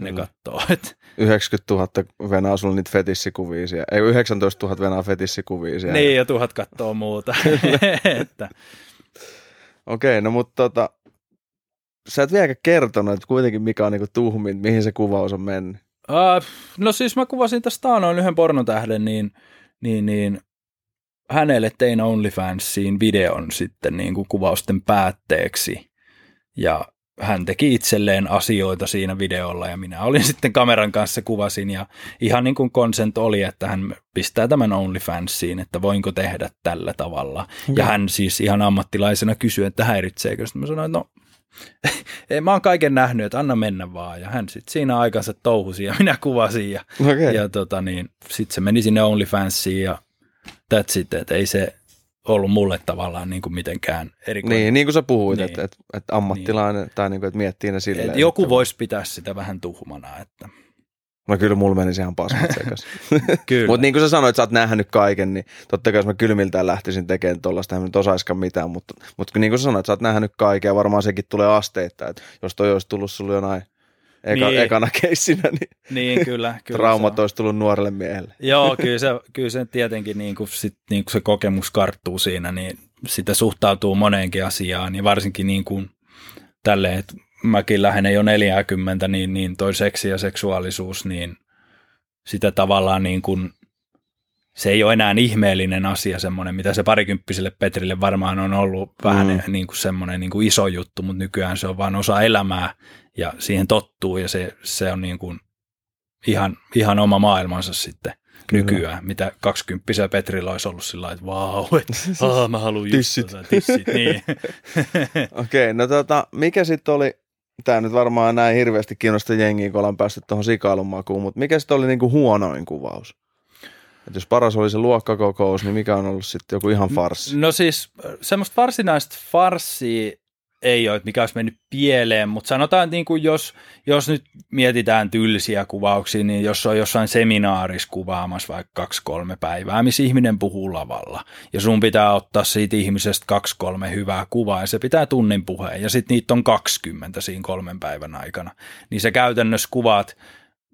ne katsoo. Et. 90 000 venaa sulla niitä fetissikuvia siellä. Ei 19 000 venaa fetissikuvia siellä. Niin, ja tuhat katsoo muuta. että. Okei, no mutta tota, sä et vieläkään kertonut, että kuitenkin mikä on niinku tuhmin, mihin se kuvaus on mennyt. Uh, no siis mä kuvasin tästä noin yhden pornotähden, niin, niin, niin hänelle tein OnlyFansiin videon sitten niin kuin kuvausten päätteeksi. Ja hän teki itselleen asioita siinä videolla ja minä olin sitten kameran kanssa kuvasin ja ihan niin kuin consent oli, että hän pistää tämän OnlyFansiin, että voinko tehdä tällä tavalla. Ja, ja hän siis ihan ammattilaisena kysyi, että häiritseekö. Sitten mä sanoin, että no mä oon kaiken nähnyt, että anna mennä vaan. Ja hän sitten siinä aikansa touhusi ja minä kuvasin ja, okay. ja tota niin, sitten se meni sinne OnlyFansiin ja that's it, että ei se, ollut mulle tavallaan niin kuin mitenkään erikoinen. Niin, niin kuin sä puhuit, niin. että, että, että ammattilainen niin. tai niin kuin, että miettii ne silleen. Että joku että... voisi pitää sitä vähän tuhmana. Että... No kyllä mulla menisi ihan pasmat sekas. mutta niin kuin sä sanoit, että sä oot nähnyt kaiken, niin totta kai jos mä kylmiltään lähtisin tekemään tuollaista, en nyt osaiskaan mitään, mutta, mutta niin kuin sä sanoit, että sä oot nähnyt kaiken ja varmaan sekin tulee asteittain, että jos toi olisi tullut sulle jonain eka, niin. ekana keissinä, niin, niin kyllä, kyllä traumat olisi tullut nuorelle miehelle. Joo, kyllä se, kyllä se tietenkin niin kuin sit, niin kuin se kokemus karttuu siinä, niin sitä suhtautuu moneenkin asiaan, ja varsinkin niin kuin tälleen, että mäkin lähden jo 40, niin, niin toi seksi ja seksuaalisuus, niin sitä tavallaan niin kuin se ei ole enää ihmeellinen asia semmoinen, mitä se parikymppiselle Petrille varmaan on ollut vähän mm. niin kuin semmoinen niin kuin iso juttu, mutta nykyään se on vain osa elämää ja siihen tottuu ja se, se on niin kuin ihan, ihan oma maailmansa sitten Kyllä. nykyään, mitä kaksikymppisellä Petrillä olisi ollut sillä että vau, että mä haluan tissit. Just tissit niin. Okei, okay, no tota, mikä sitten oli, tämä nyt varmaan näin hirveästi kiinnostaa jengiä, kun ollaan päästy tuohon sikailun makuun, mutta mikä sitten oli niinku huonoin kuvaus? Et jos paras oli se luokkakokous, niin mikä on ollut sitten joku ihan farssi? No siis semmoista varsinaista farssia ei ole, mikä olisi mennyt pieleen, mutta sanotaan, että niin kuin jos, jos nyt mietitään tylsiä kuvauksia, niin jos on jossain seminaarissa kuvaamassa vaikka kaksi-kolme päivää, missä ihminen puhuu lavalla, ja sun pitää ottaa siitä ihmisestä kaksi-kolme hyvää kuvaa, ja se pitää tunnin puheen, ja sitten niitä on 20 siinä kolmen päivän aikana, niin se käytännössä kuvaat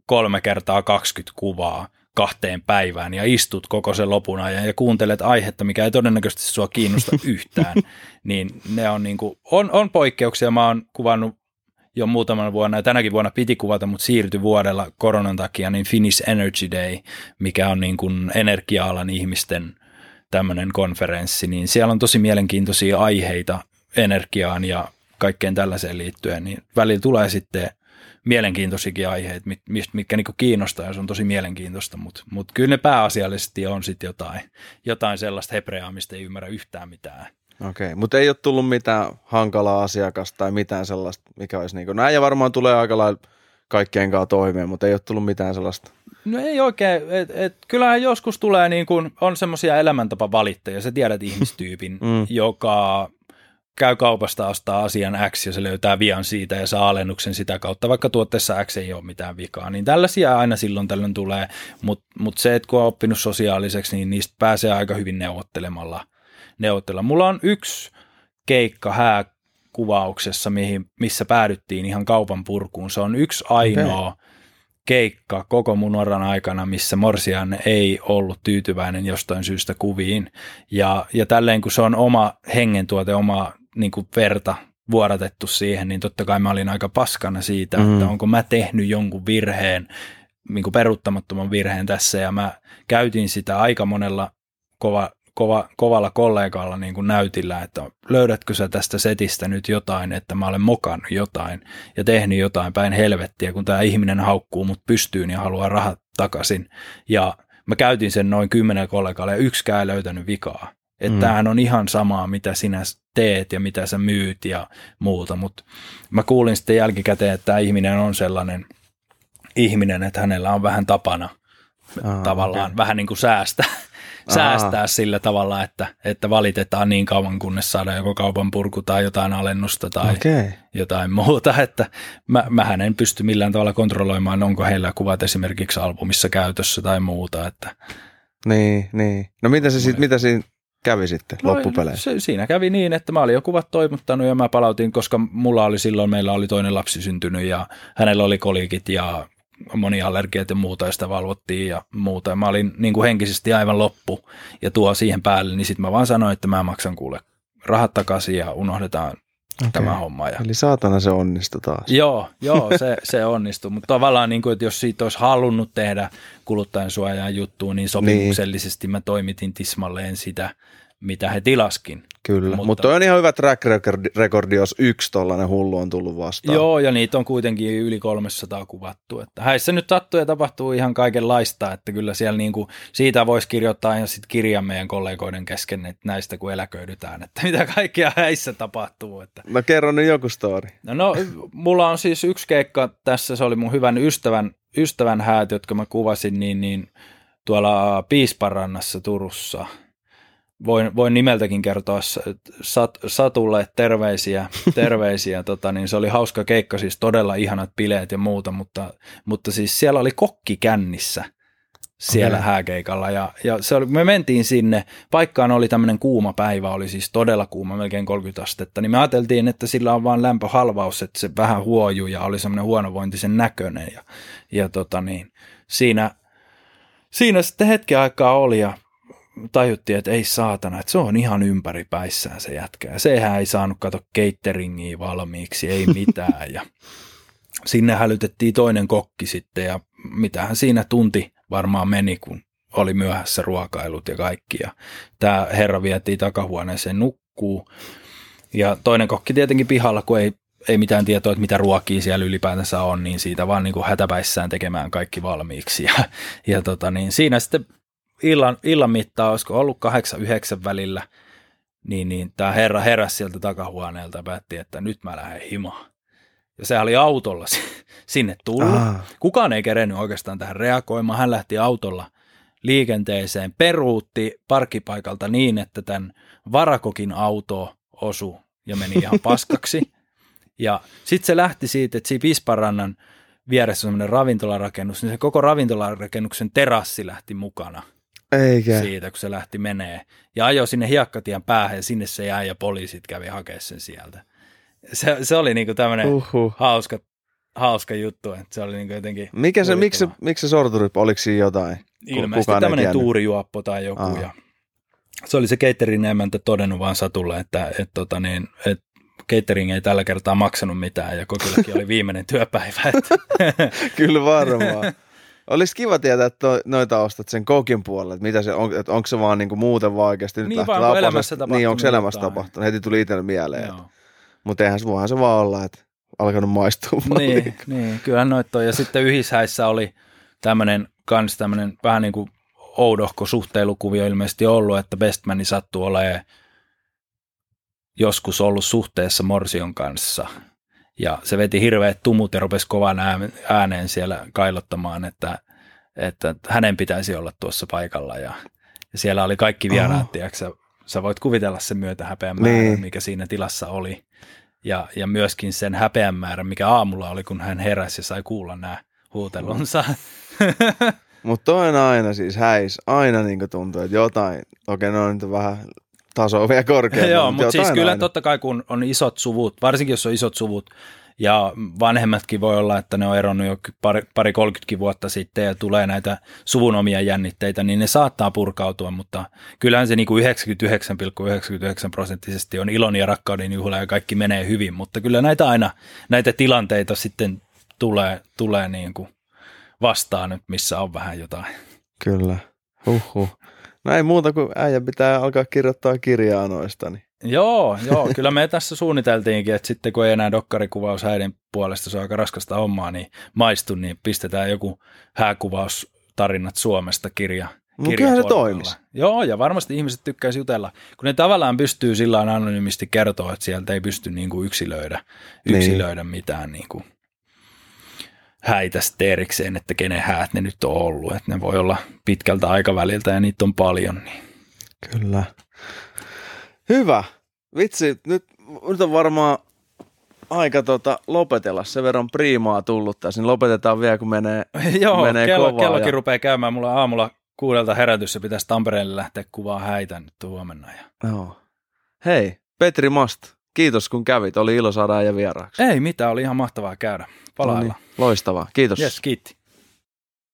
kolme kertaa 20 kuvaa, kahteen päivään ja istut koko sen lopun ajan ja kuuntelet aihetta, mikä ei todennäköisesti sua kiinnosta yhtään, niin ne on, niin kuin, on, on poikkeuksia. Mä oon kuvannut jo muutaman vuonna ja tänäkin vuonna piti kuvata, mutta siirtyi vuodella koronan takia, niin Finnish Energy Day, mikä on niin kuin energia-alan ihmisten tämmöinen konferenssi, niin siellä on tosi mielenkiintoisia aiheita energiaan ja kaikkeen tällaiseen liittyen, niin välillä tulee sitten mielenkiintoisikin aiheet, mit, mitkä niinku kiinnostaa ja se on tosi mielenkiintoista, mutta mut kyllä ne pääasiallisesti on sitten jotain, jotain sellaista hebreaa, mistä ei ymmärrä yhtään mitään. Okei, okay, mutta ei ole tullut mitään hankalaa asiakasta tai mitään sellaista, mikä olisi niin kuin, näin ja varmaan tulee aika lailla kaikkien kanssa toimeen, mutta ei ole tullut mitään sellaista. No ei oikein, et, et, kyllähän joskus tulee niin kuin, on semmoisia elämäntapavalittajia, sä tiedät ihmistyypin, mm. joka käy kaupasta ostaa asian X ja se löytää vian siitä ja saa alennuksen sitä kautta, vaikka tuotteessa X ei ole mitään vikaa. Niin tällaisia aina silloin tällöin tulee, mutta mut se, että kun on oppinut sosiaaliseksi, niin niistä pääsee aika hyvin neuvottelemalla. Neuvottella. Mulla on yksi keikka hää kuvauksessa, mihin, missä päädyttiin ihan kaupan purkuun. Se on yksi ainoa okay. keikka koko mun oran aikana, missä Morsian ei ollut tyytyväinen jostain syystä kuviin. Ja, ja tälleen kun se on oma hengentuote, oma niin kuin verta vuodatettu siihen, niin totta kai mä olin aika paskana siitä, mm. että onko mä tehnyt jonkun virheen, niin kuin peruuttamattoman virheen tässä, ja mä käytin sitä aika monella kova, kova, kovalla kollegalla niin kuin näytillä, että löydätkö sä tästä setistä nyt jotain, että mä olen mokannut jotain ja tehnyt jotain päin helvettiä, kun tämä ihminen haukkuu mut pystyyn ja haluaa rahat takaisin. Ja mä käytin sen noin kymmenen kollegalle ja yksikään ei löytänyt vikaa. Että mm. tämähän on ihan samaa, mitä sinä teet ja mitä sä myyt ja muuta, mutta mä kuulin sitten jälkikäteen, että tämä ihminen on sellainen ihminen, että hänellä on vähän tapana Aa, tavallaan okay. vähän niin kuin säästää, säästää sillä tavalla, että, että valitetaan niin kauan, kunnes saadaan joko kaupan purku tai jotain alennusta tai okay. jotain muuta, että mä, mähän en pysty millään tavalla kontrolloimaan, onko heillä kuvat esimerkiksi albumissa käytössä tai muuta, että niin, niin. No mitä se sitten, mitä siinä kävi sitten no, loppupeleissä? Se, siinä kävi niin, että mä olin jo kuvat toimittanut ja mä palautin, koska mulla oli silloin, meillä oli toinen lapsi syntynyt ja hänellä oli kolikit ja moni allergiat ja muuta ja sitä valvottiin ja muuta. Ja mä olin niin kuin henkisesti aivan loppu ja tuo siihen päälle, niin sitten mä vaan sanoin, että mä maksan kuule rahat takaisin ja unohdetaan okay. tämä homma. Ja... Eli saatana se onnistui taas. Joo, joo se, se onnistui, mutta tavallaan niin kuin, että jos siitä olisi halunnut tehdä kuluttajan suojaan juttuun, niin sopimuksellisesti niin. mä toimitin tismalleen sitä, mitä he tilaskin. Kyllä, mutta, mutta on ihan hyvä track recordi, jos yksi tollainen hullu on tullut vastaan. Joo, ja niitä on kuitenkin yli 300 kuvattu. Että häissä nyt sattuu ja tapahtuu ihan kaikenlaista, että kyllä siellä niin kuin, siitä voisi kirjoittaa ihan sitten kirjan meidän kollegoiden kesken, että näistä kun eläköidytään, että mitä kaikkia häissä tapahtuu. Että. No kerro nyt joku story. No, no, mulla on siis yksi keikka tässä, se oli mun hyvän ystävän, ystävän häät, jotka mä kuvasin, niin, niin tuolla Piisparannassa Turussa – voin, voin nimeltäkin kertoa Sat, Satulle terveisiä, terveisiä tota, niin se oli hauska keikka, siis todella ihanat bileet ja muuta, mutta, mutta siis siellä oli kokki kännissä siellä okay. hääkeikalla ja, ja se oli, me mentiin sinne, paikkaan oli tämmöinen kuuma päivä, oli siis todella kuuma, melkein 30 astetta, niin me ajateltiin, että sillä on vaan lämpöhalvaus, että se vähän huojuu ja oli semmoinen huonovointisen näköinen ja, ja tota niin, siinä, siinä sitten hetken aikaa oli ja tajuttiin, että ei saatana, että se on ihan ympäripäissään se jätkä. Ja sehän ei saanut kato cateringia valmiiksi, ei mitään. Ja sinne hälytettiin toinen kokki sitten ja mitähän siinä tunti varmaan meni, kun oli myöhässä ruokailut ja kaikki. Ja tämä herra vietiin takahuoneeseen nukkuu. Ja toinen kokki tietenkin pihalla, kun ei, ei mitään tietoa, että mitä ruokia siellä ylipäätänsä on, niin siitä vaan niin kuin hätäpäissään tekemään kaikki valmiiksi. Ja, ja tota, niin siinä sitten illan, illan mittaan, olisiko ollut kahdeksan, yhdeksän välillä, niin, niin tämä herra heräsi sieltä takahuoneelta ja päätti, että nyt mä lähden himaan. Ja se oli autolla sinne tullut. Ah. Kukaan ei kerennyt oikeastaan tähän reagoimaan. Hän lähti autolla liikenteeseen, peruutti parkkipaikalta niin, että tämän varakokin auto osu ja meni ihan paskaksi. Ja sitten se lähti siitä, että siinä Pisparannan vieressä on sellainen ravintolarakennus, niin se koko ravintolarakennuksen terassi lähti mukana – eikä. siitä, kun se lähti menee. Ja ajoi sinne hiekkatien päähän ja sinne se jäi ja poliisit kävi hakemaan sen sieltä. Se, se oli niinku tämmöinen uhuh. hauska, hauska juttu, että se oli niinku jotenkin... Mikä se, miksi, se, miksi se sorturi, oliko siinä jotain? Ilmeisesti tämmöinen tuurijuoppo tai joku. Aha. Ja se oli se caterin emäntä todennut vaan Satulle, että, että, tota niin, että catering ei tällä kertaa maksanut mitään ja kokillekin oli viimeinen työpäivä. Että. Kyllä varmaan. Olisi kiva tietää, että noita ostat sen kokin puolelle, että, mitä se on, että onko se vaan niinku muuten vaan oikeasti nyt niin vaan, onko elämässä tapahtunut Niin, onko elämässä jotain. tapahtunut. Heti tuli itselle mieleen. Mutta eihän se, voihan se vaan olla, että alkanut maistua niin, niin, kyllähän noita on. Ja sitten yhishäissä oli tämmöinen kans tämmöinen vähän niin kuin oudohko suhteilukuvio ilmeisesti ollut, että Bestmani sattuu olemaan joskus ollut suhteessa Morsion kanssa – ja se veti hirveät tumut ja rupesi kovan ääneen siellä kailottamaan, että, että hänen pitäisi olla tuossa paikalla. Ja, ja siellä oli kaikki vieraat, oh. sä, sä voit kuvitella sen myötä häpeän määrän, niin. mikä siinä tilassa oli. Ja, ja myöskin sen häpeän määrän, mikä aamulla oli, kun hän heräsi ja sai kuulla nämä huutelunsa. Mutta on aina siis häis, aina niin tuntuu, että jotain, okei okay, no nyt vähän taso vielä korkeampi. Joo, mutta siis kyllä aina. totta kai kun on isot suvut, varsinkin jos on isot suvut, ja vanhemmatkin voi olla, että ne on eronnut jo pari, pari 30 vuotta sitten ja tulee näitä suvun omia jännitteitä, niin ne saattaa purkautua, mutta kyllähän se niin kuin 99,99 prosenttisesti on ilon ja rakkauden juhla ja kaikki menee hyvin, mutta kyllä näitä aina, näitä tilanteita sitten tulee, tulee niin kuin vastaan nyt, missä on vähän jotain. Kyllä, huhhuh. No ei muuta kuin äijä pitää alkaa kirjoittaa kirjaa noista. Niin. Joo, joo, kyllä me tässä suunniteltiinkin, että sitten kun ei enää dokkarikuvaus häiden puolesta, se on aika raskasta hommaa, niin maistu, niin pistetään joku hääkuvaus tarinat Suomesta kirja. No kyllähän se toimisi. Joo, ja varmasti ihmiset tykkäisi jutella, kun ne tavallaan pystyy sillä anonyymisti kertoa, että sieltä ei pysty niin kuin yksilöidä, yksilöidä niin. mitään niin kuin häitä erikseen, että kenen häät ne nyt on ollut. Että ne voi olla pitkältä aikaväliltä ja niitä on paljon. Niin. Kyllä. Hyvä. Vitsi, nyt, nyt on varmaan aika tota, lopetella. Sen verran priimaa tullut tässä, niin lopetetaan vielä, kun menee, Joo, menee kello, kovaa. kellokin ja... rupeaa käymään. Mulla aamulla kuudelta herätys ja pitäisi Tampereelle lähteä kuvaa häitä nyt huomenna. Ja... Joo. Hei, Petri Mast, kiitos kun kävit. Oli ilo saada ja vieraaksi. Ei mitään, oli ihan mahtavaa käydä. Palailla. No niin, loistavaa, kiitos. Yes, kiitti.